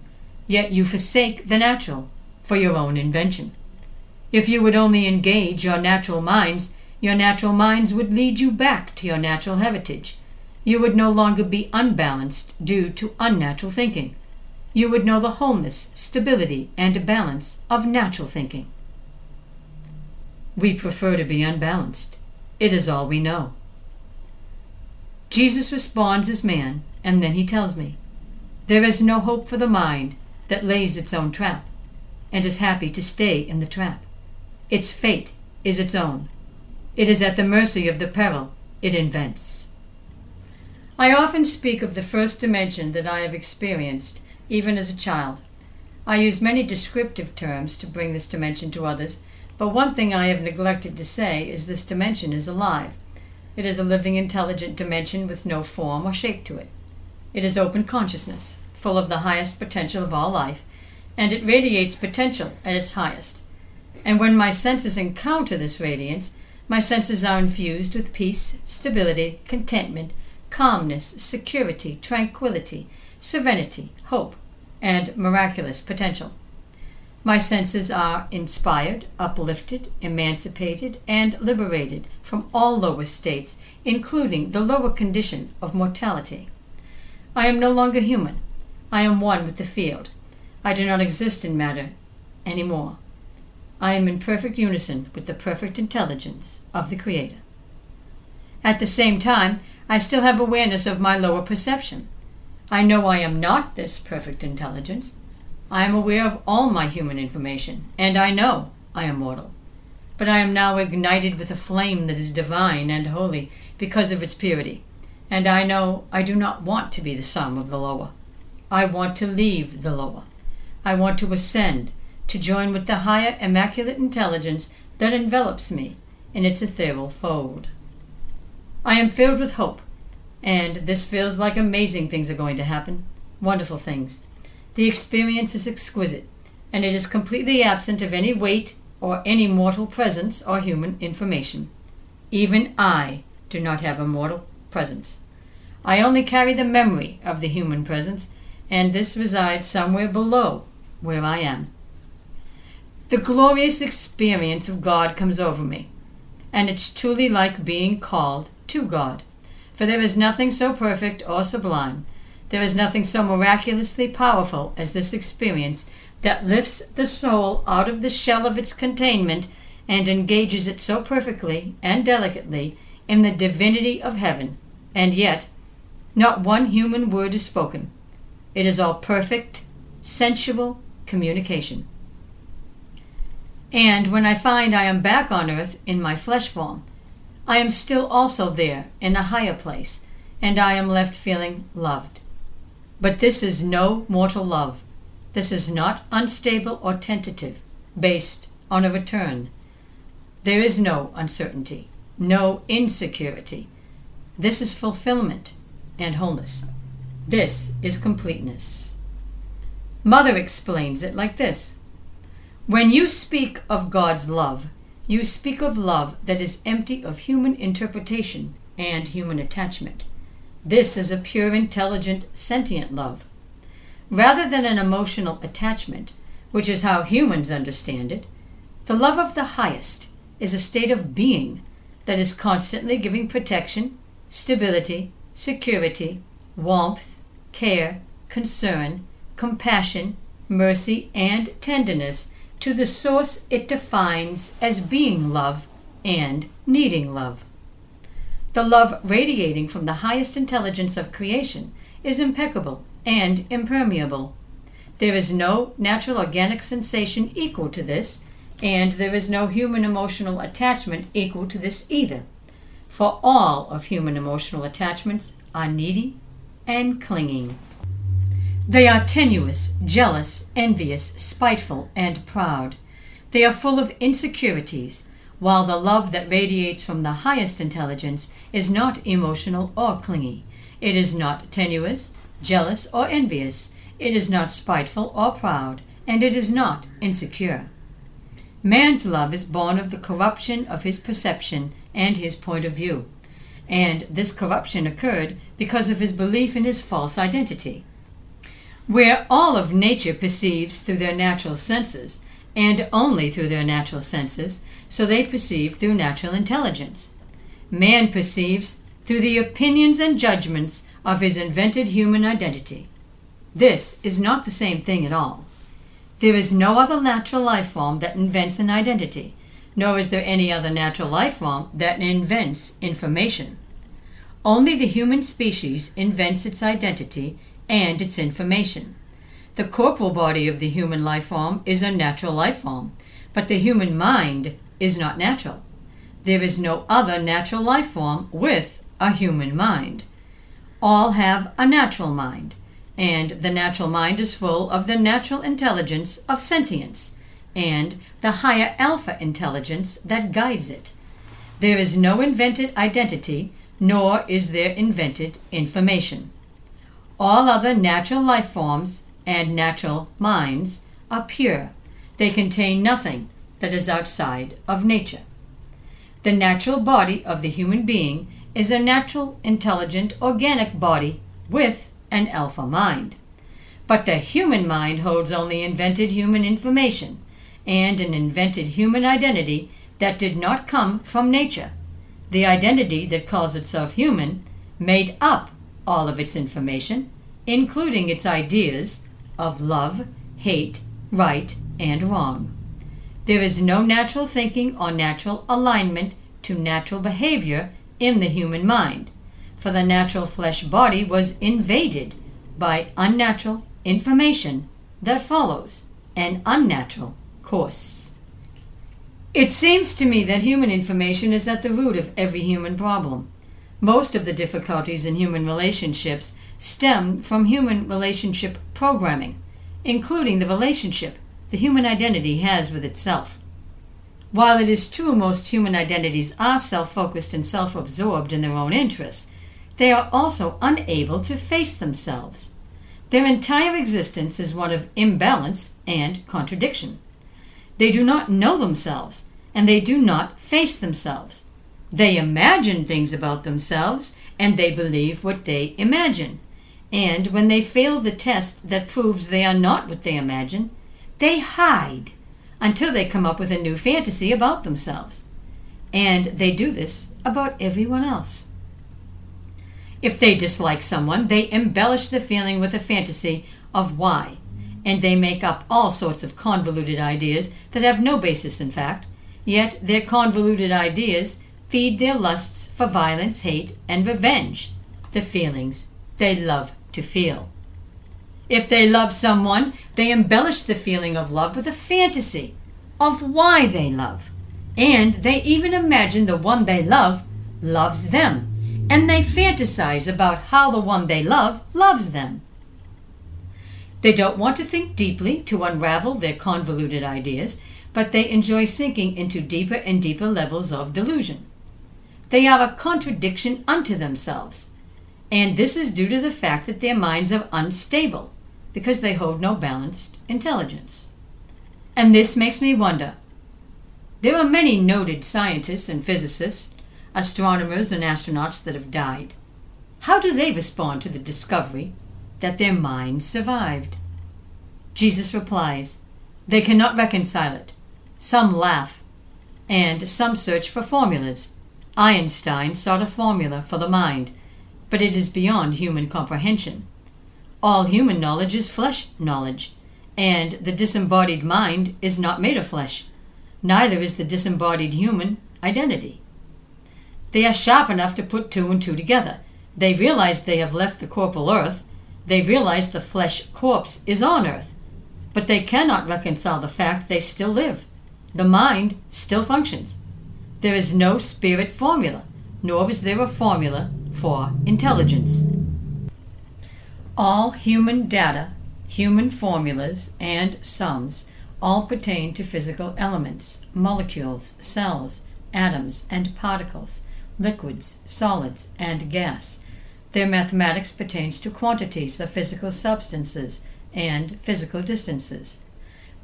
[SPEAKER 2] yet you forsake the natural for your own invention. If you would only engage your natural minds, your natural minds would lead you back to your natural heritage. You would no longer be unbalanced due to unnatural thinking. You would know the wholeness, stability, and balance of natural thinking. We prefer to be unbalanced. It is all we know. Jesus responds as man, and then he tells me, There is no hope for the mind that lays its own trap, and is happy to stay in the trap. Its fate is its own. It is at the mercy of the peril it invents. I often speak of the first dimension that I have experienced, even as a child. I use many descriptive terms to bring this dimension to others, but one thing I have neglected to say is this dimension is alive. It is a living, intelligent dimension with no form or shape to it. It is open consciousness, full of the highest potential of all life, and it radiates potential at its highest. And when my senses encounter this radiance, my senses are infused with peace, stability, contentment, calmness, security, tranquility, serenity, hope, and miraculous potential. My senses are inspired, uplifted, emancipated, and liberated from all lower states, including the lower condition of mortality. I am no longer human. I am one with the field. I do not exist in matter any more. I am in perfect unison with the perfect intelligence of the Creator. At the same time, I still have awareness of my lower perception. I know I am not this perfect intelligence. I am aware of all my human information, and I know I am mortal. But I am now ignited with a flame that is divine and holy because of its purity, and I know I do not want to be the sum of the lower. I want to leave the lower. I want to ascend to join with the higher immaculate intelligence that envelops me in its ethereal fold. I am filled with hope, and this feels like amazing things are going to happen, wonderful things. The experience is exquisite, and it is completely absent of any weight or any mortal presence or human information. Even I do not have a mortal presence. I only carry the memory of the human presence, and this resides somewhere below where I am. The glorious experience of God comes over me, and it's truly like being called to God. For there is nothing so perfect or sublime, there is nothing so miraculously powerful as this experience that lifts the soul out of the shell of its containment and engages it so perfectly and delicately in the divinity of heaven, and yet not one human word is spoken. It is all perfect, sensual communication. And when I find I am back on earth in my flesh form, I am still also there in a higher place, and I am left feeling loved. But this is no mortal love. This is not unstable or tentative, based on a return. There is no uncertainty, no insecurity. This is fulfillment and wholeness. This is completeness. Mother explains it like this when you speak of God's love, you speak of love that is empty of human interpretation and human attachment. This is a pure, intelligent, sentient love. Rather than an emotional attachment, which is how humans understand it, the love of the highest is a state of being that is constantly giving protection, stability, security, warmth, care, concern, compassion, mercy, and tenderness to the source it defines as being love and needing love. The love radiating from the highest intelligence of creation is impeccable and impermeable. There is no natural organic sensation equal to this, and there is no human emotional attachment equal to this either. For all of human emotional attachments are needy and clinging. They are tenuous, jealous, envious, spiteful, and proud. They are full of insecurities, while the love that radiates from the highest intelligence is not emotional or clingy. It is not tenuous, jealous, or envious. It is not spiteful or proud, and it is not insecure. Man's love is born of the corruption of his perception and his point of view, and this corruption occurred because of his belief in his false identity. Where all of nature perceives through their natural senses, and only through their natural senses, so they perceive through natural intelligence. Man perceives through the opinions and judgments of his invented human identity. This is not the same thing at all. There is no other natural life form that invents an identity, nor is there any other natural life form that invents information. Only the human species invents its identity and its information. The corporal body of the human life form is a natural life form, but the human mind is not natural. There is no other natural life form with a human mind. All have a natural mind, and the natural mind is full of the natural intelligence of sentience and the higher alpha intelligence that guides it. There is no invented identity, nor is there invented information. All other natural life forms and natural minds are pure. They contain nothing that is outside of nature. The natural body of the human being is a natural, intelligent, organic body with an alpha mind. But the human mind holds only invented human information and an invented human identity that did not come from nature. The identity that calls itself human made up all of its information, including its ideas of love, hate, right, and wrong. There is no natural thinking or natural alignment to natural behavior in the human mind, for the natural flesh body was invaded by unnatural information that follows an unnatural course. It seems to me that human information is at the root of every human problem. Most of the difficulties in human relationships stem from human relationship programming, including the relationship the human identity has with itself. While it is true most human identities are self focused and self absorbed in their own interests, they are also unable to face themselves. Their entire existence is one of imbalance and contradiction. They do not know themselves, and they do not face themselves. They imagine things about themselves, and they believe what they imagine. And when they fail the test that proves they are not what they imagine, they hide until they come up with a new fantasy about themselves. And they do this about everyone else. If they dislike someone, they embellish the feeling with a fantasy of why, and they make up all sorts of convoluted ideas that have no basis in fact, yet their convoluted ideas feed their lusts for violence, hate, and revenge, the feelings they love to feel. If they love someone, they embellish the feeling of love with a fantasy of why they love. And they even imagine the one they love loves them. And they fantasize about how the one they love loves them. They don't want to think deeply to unravel their convoluted ideas, but they enjoy sinking into deeper and deeper levels of delusion. They are a contradiction unto themselves, and this is due to the fact that their minds are unstable because they hold no balanced intelligence. And this makes me wonder. There are many noted scientists and physicists, astronomers and astronauts that have died. How do they respond to the discovery that their minds survived? Jesus replies, They cannot reconcile it. Some laugh, and some search for formulas. Einstein sought a formula for the mind, but it is beyond human comprehension. All human knowledge is flesh knowledge, and the disembodied mind is not made of flesh. Neither is the disembodied human identity. They are sharp enough to put two and two together. They realize they have left the corporal earth. They realize the flesh corpse is on earth, but they cannot reconcile the fact they still live. The mind still functions. There is no spirit formula, nor is there a formula for intelligence. All human data, human formulas, and sums all pertain to physical elements, molecules, cells, atoms, and particles, liquids, solids, and gas. Their mathematics pertains to quantities of physical substances and physical distances.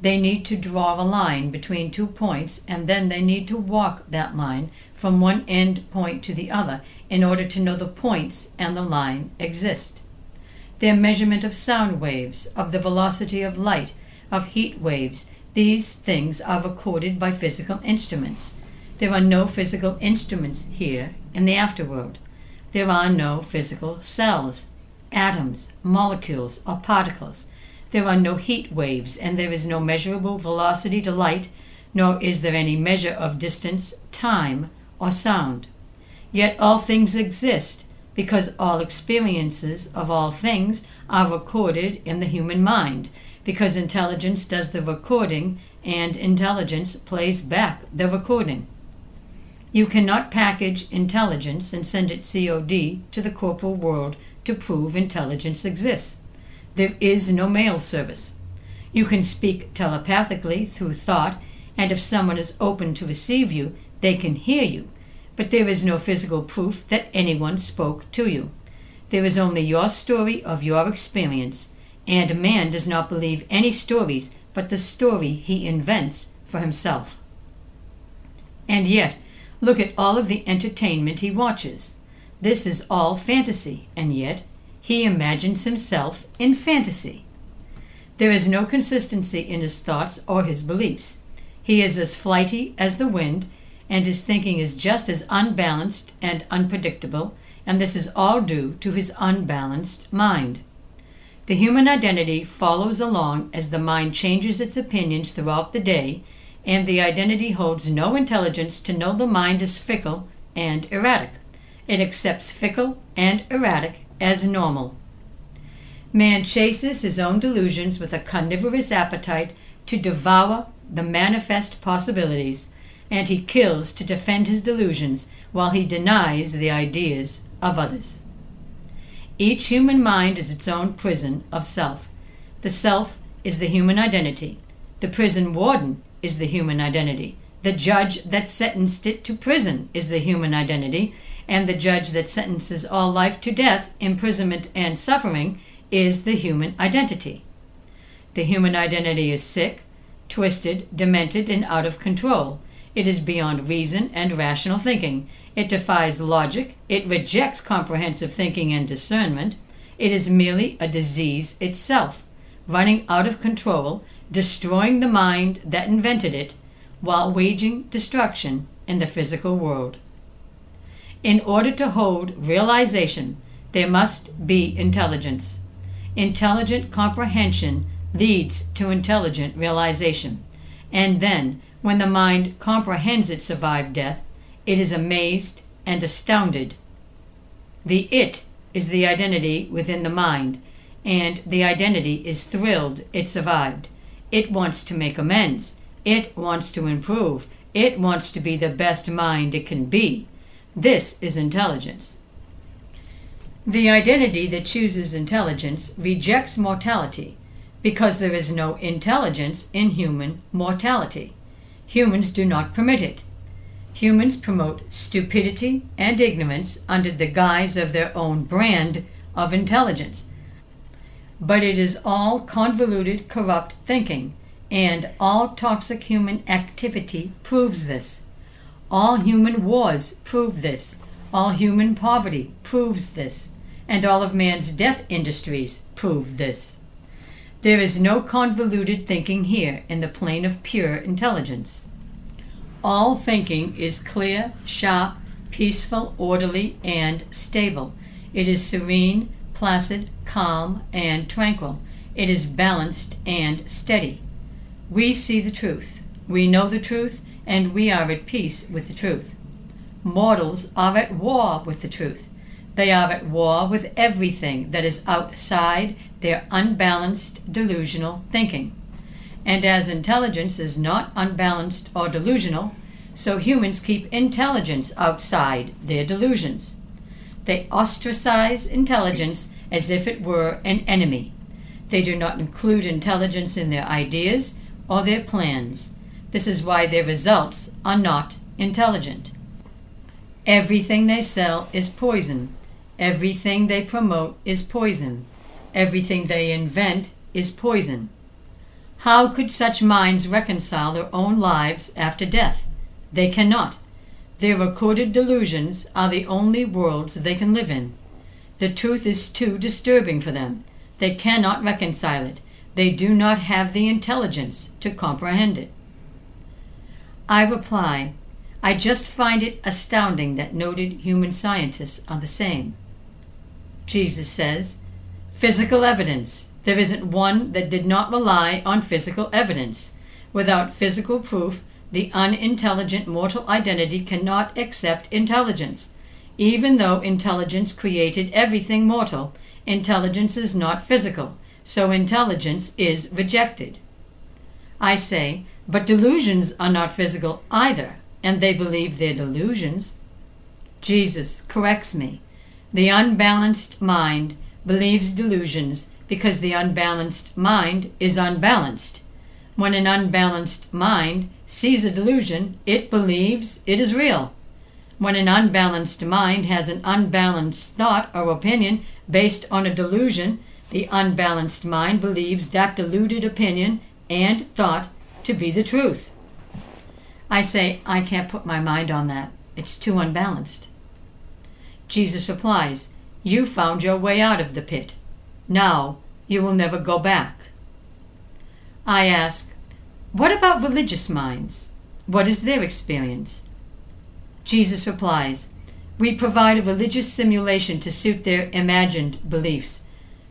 [SPEAKER 2] They need to draw a line between two points and then they need to walk that line from one end point to the other in order to know the points and the line exist. Their measurement of sound waves, of the velocity of light, of heat waves, these things are recorded by physical instruments. There are no physical instruments here in the afterworld. There are no physical cells, atoms, molecules, or particles. There are no heat waves, and there is no measurable velocity to light, nor is there any measure of distance, time, or sound. Yet all things exist, because all experiences of all things are recorded in the human mind, because intelligence does the recording and intelligence plays back the recording. You cannot package intelligence and send it COD to the corporal world to prove intelligence exists. There is no mail service. You can speak telepathically through thought, and if someone is open to receive you, they can hear you, but there is no physical proof that anyone spoke to you. There is only your story of your experience, and a man does not believe any stories but the story he invents for himself. And yet, look at all of the entertainment he watches. This is all fantasy, and yet he imagines himself in fantasy. There is no consistency in his thoughts or his beliefs. He is as flighty as the wind, and his thinking is just as unbalanced and unpredictable, and this is all due to his unbalanced mind. The human identity follows along as the mind changes its opinions throughout the day, and the identity holds no intelligence to know the mind is fickle and erratic. It accepts fickle and erratic as normal. Man chases his own delusions with a carnivorous appetite to devour the manifest possibilities, and he kills to defend his delusions while he denies the ideas of others. Each human mind is its own prison of self. The self is the human identity. The prison warden is the human identity. The judge that sentenced it to prison is the human identity. And the judge that sentences all life to death, imprisonment, and suffering is the human identity. The human identity is sick, twisted, demented, and out of control. It is beyond reason and rational thinking. It defies logic. It rejects comprehensive thinking and discernment. It is merely a disease itself, running out of control, destroying the mind that invented it, while waging destruction in the physical world. In order to hold realization, there must be intelligence. Intelligent comprehension leads to intelligent realization. And then, when the mind comprehends it survived death, it is amazed and astounded. The it is the identity within the mind, and the identity is thrilled it survived. It wants to make amends. It wants to improve. It wants to be the best mind it can be. This is intelligence. The identity that chooses intelligence rejects mortality because there is no intelligence in human mortality. Humans do not permit it. Humans promote stupidity and ignorance under the guise of their own brand of intelligence. But it is all convoluted, corrupt thinking, and all toxic human activity proves this. All human wars prove this. All human poverty proves this. And all of man's death industries prove this. There is no convoluted thinking here in the plane of pure intelligence. All thinking is clear, sharp, peaceful, orderly, and stable. It is serene, placid, calm, and tranquil. It is balanced and steady. We see the truth. We know the truth, and we are at peace with the truth. Mortals are at war with the truth. They are at war with everything that is outside their unbalanced delusional thinking. And as intelligence is not unbalanced or delusional, so humans keep intelligence outside their delusions. They ostracize intelligence as if it were an enemy. They do not include intelligence in their ideas or their plans. This is why their results are not intelligent. Everything they sell is poison. Everything they promote is poison. Everything they invent is poison. How could such minds reconcile their own lives after death? They cannot. Their recorded delusions are the only worlds they can live in. The truth is too disturbing for them. They cannot reconcile it. They do not have the intelligence to comprehend it. I reply, I just find it astounding that noted human scientists are the same. Jesus says, Physical evidence. There isn't one that did not rely on physical evidence. Without physical proof, the unintelligent mortal identity cannot accept intelligence. Even though intelligence created everything mortal, intelligence is not physical, so intelligence is rejected. I say, but delusions are not physical either, and they believe their delusions. Jesus corrects me. The unbalanced mind believes delusions because the unbalanced mind is unbalanced. When an unbalanced mind sees a delusion, it believes it is real. When an unbalanced mind has an unbalanced thought or opinion based on a delusion, the unbalanced mind believes that deluded opinion and thought to be the truth. I say, I can't put my mind on that. It's too unbalanced. Jesus replies, You found your way out of the pit. Now you will never go back. I ask, what about religious minds? What is their experience? Jesus replies, We provide a religious simulation to suit their imagined beliefs,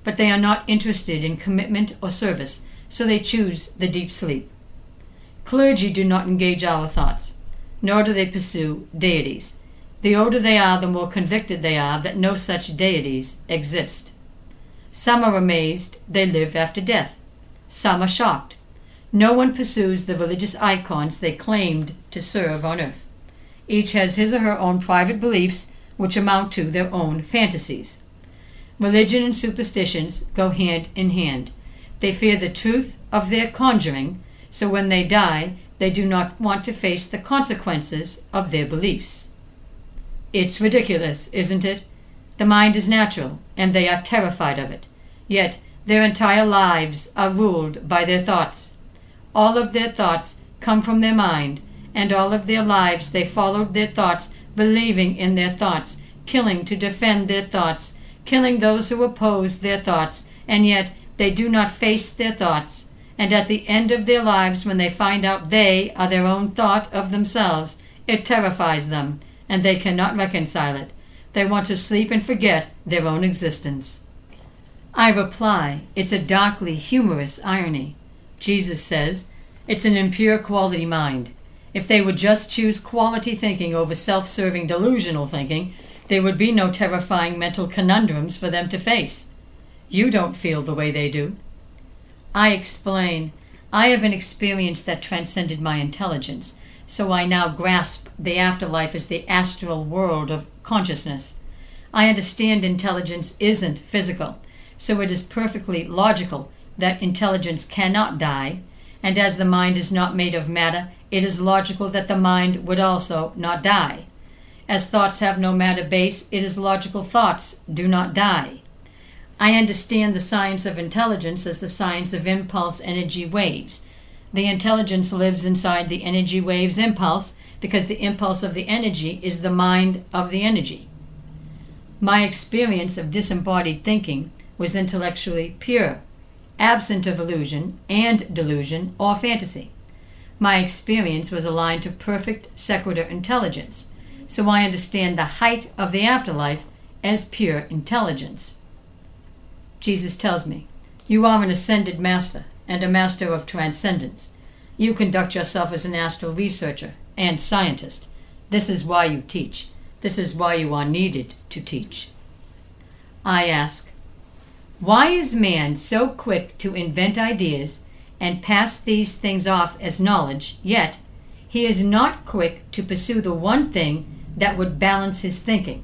[SPEAKER 2] but they are not interested in commitment or service, so they choose the deep sleep. Clergy do not engage our thoughts, nor do they pursue deities. The older they are, the more convicted they are that no such deities exist. Some are amazed they live after death. Some are shocked. No one pursues the religious icons they claimed to serve on earth. Each has his or her own private beliefs, which amount to their own fantasies. Religion and superstitions go hand in hand. They fear the truth of their conjuring, so when they die, they do not want to face the consequences of their beliefs. It's ridiculous, isn't it? The mind is natural, and they are terrified of it. Yet their entire lives are ruled by their thoughts. All of their thoughts come from their mind, and all of their lives they followed their thoughts, believing in their thoughts, killing to defend their thoughts, killing those who oppose their thoughts, and yet they do not face their thoughts. And at the end of their lives, when they find out they are their own thought of themselves, it terrifies them, and they cannot reconcile it. They want to sleep and forget their own existence. I reply, it's a darkly humorous irony. Jesus says, it's an impure quality mind. If they would just choose quality thinking over self serving delusional thinking, there would be no terrifying mental conundrums for them to face. You don't feel the way they do. I explain, I have an experience that transcended my intelligence, so I now grasp the afterlife as the astral world of consciousness. I understand intelligence isn't physical, so it is perfectly logical that intelligence cannot die, and as the mind is not made of matter, it is logical that the mind would also not die. As thoughts have no matter base, it is logical thoughts do not die. I understand the science of intelligence as the science of impulse energy waves. The intelligence lives inside the energy waves impulse because the impulse of the energy is the mind of the energy. My experience of disembodied thinking was intellectually pure absent of illusion and delusion or fantasy. My experience was aligned to perfect sequitur intelligence, so I understand the height of the afterlife as pure intelligence. Jesus tells me, You are an ascended master and a master of transcendence. You conduct yourself as an astral researcher and scientist. This is why you teach. This is why you are needed to teach. I ask, why is man so quick to invent ideas and pass these things off as knowledge, yet he is not quick to pursue the one thing that would balance his thinking.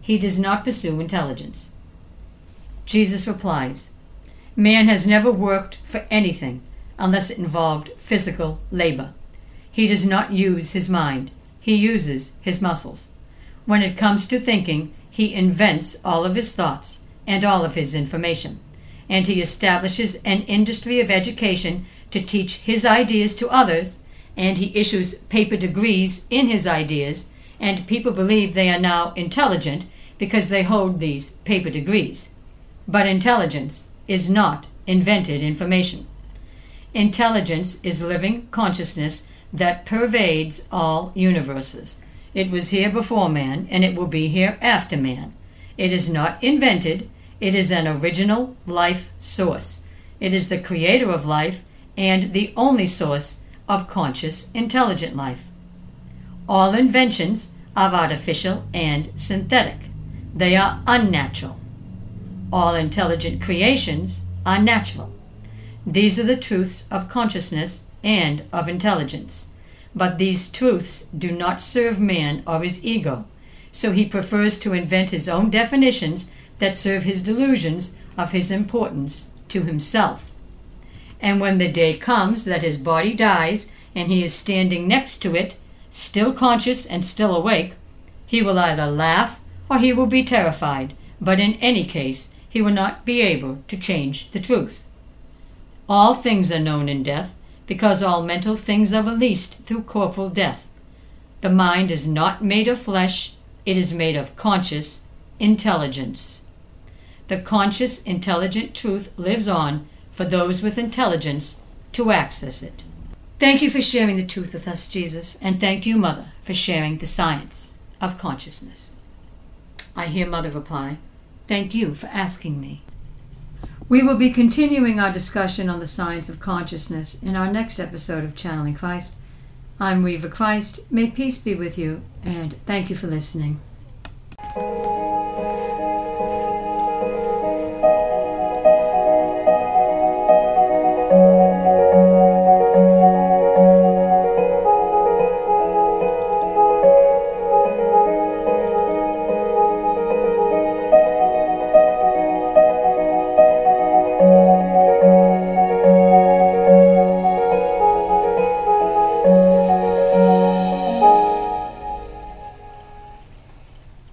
[SPEAKER 2] He does not pursue intelligence. Jesus replies, Man has never worked for anything unless it involved physical labor. He does not use his mind, he uses his muscles. When it comes to thinking, he invents all of his thoughts and all of his information, and he establishes an industry of education to teach his ideas to others, and he issues paper degrees in his ideas, and people believe they are now intelligent because they hold these paper degrees. But intelligence is not invented information. Intelligence is living consciousness that pervades all universes. It was here before man, and it will be here after man. It is not invented, it is an original life source. It is the creator of life and the only source of conscious, intelligent life. All inventions are artificial and synthetic. They are unnatural. All intelligent creations are natural. These are the truths of consciousness and of intelligence. But these truths do not serve man or his ego, so he prefers to invent his own definitions that serve his delusions of his importance to himself. And when the day comes that his body dies and he is standing next to it, still conscious and still awake, he will either laugh or he will be terrified, but in any case he will not be able to change the truth. All things are known in death, because all mental things are released through corporal death. The mind is not made of flesh, it is made of conscious intelligence. The conscious, intelligent truth lives on for those with intelligence to access it. Thank you for sharing the truth with us, Jesus, and thank you, Mother, for sharing the science of consciousness. I hear Mother reply, Thank you for asking me. We will be continuing our discussion on the science of consciousness in our next episode of Channeling Christ. I'm Reva Christ. May peace be with you, and thank you for listening.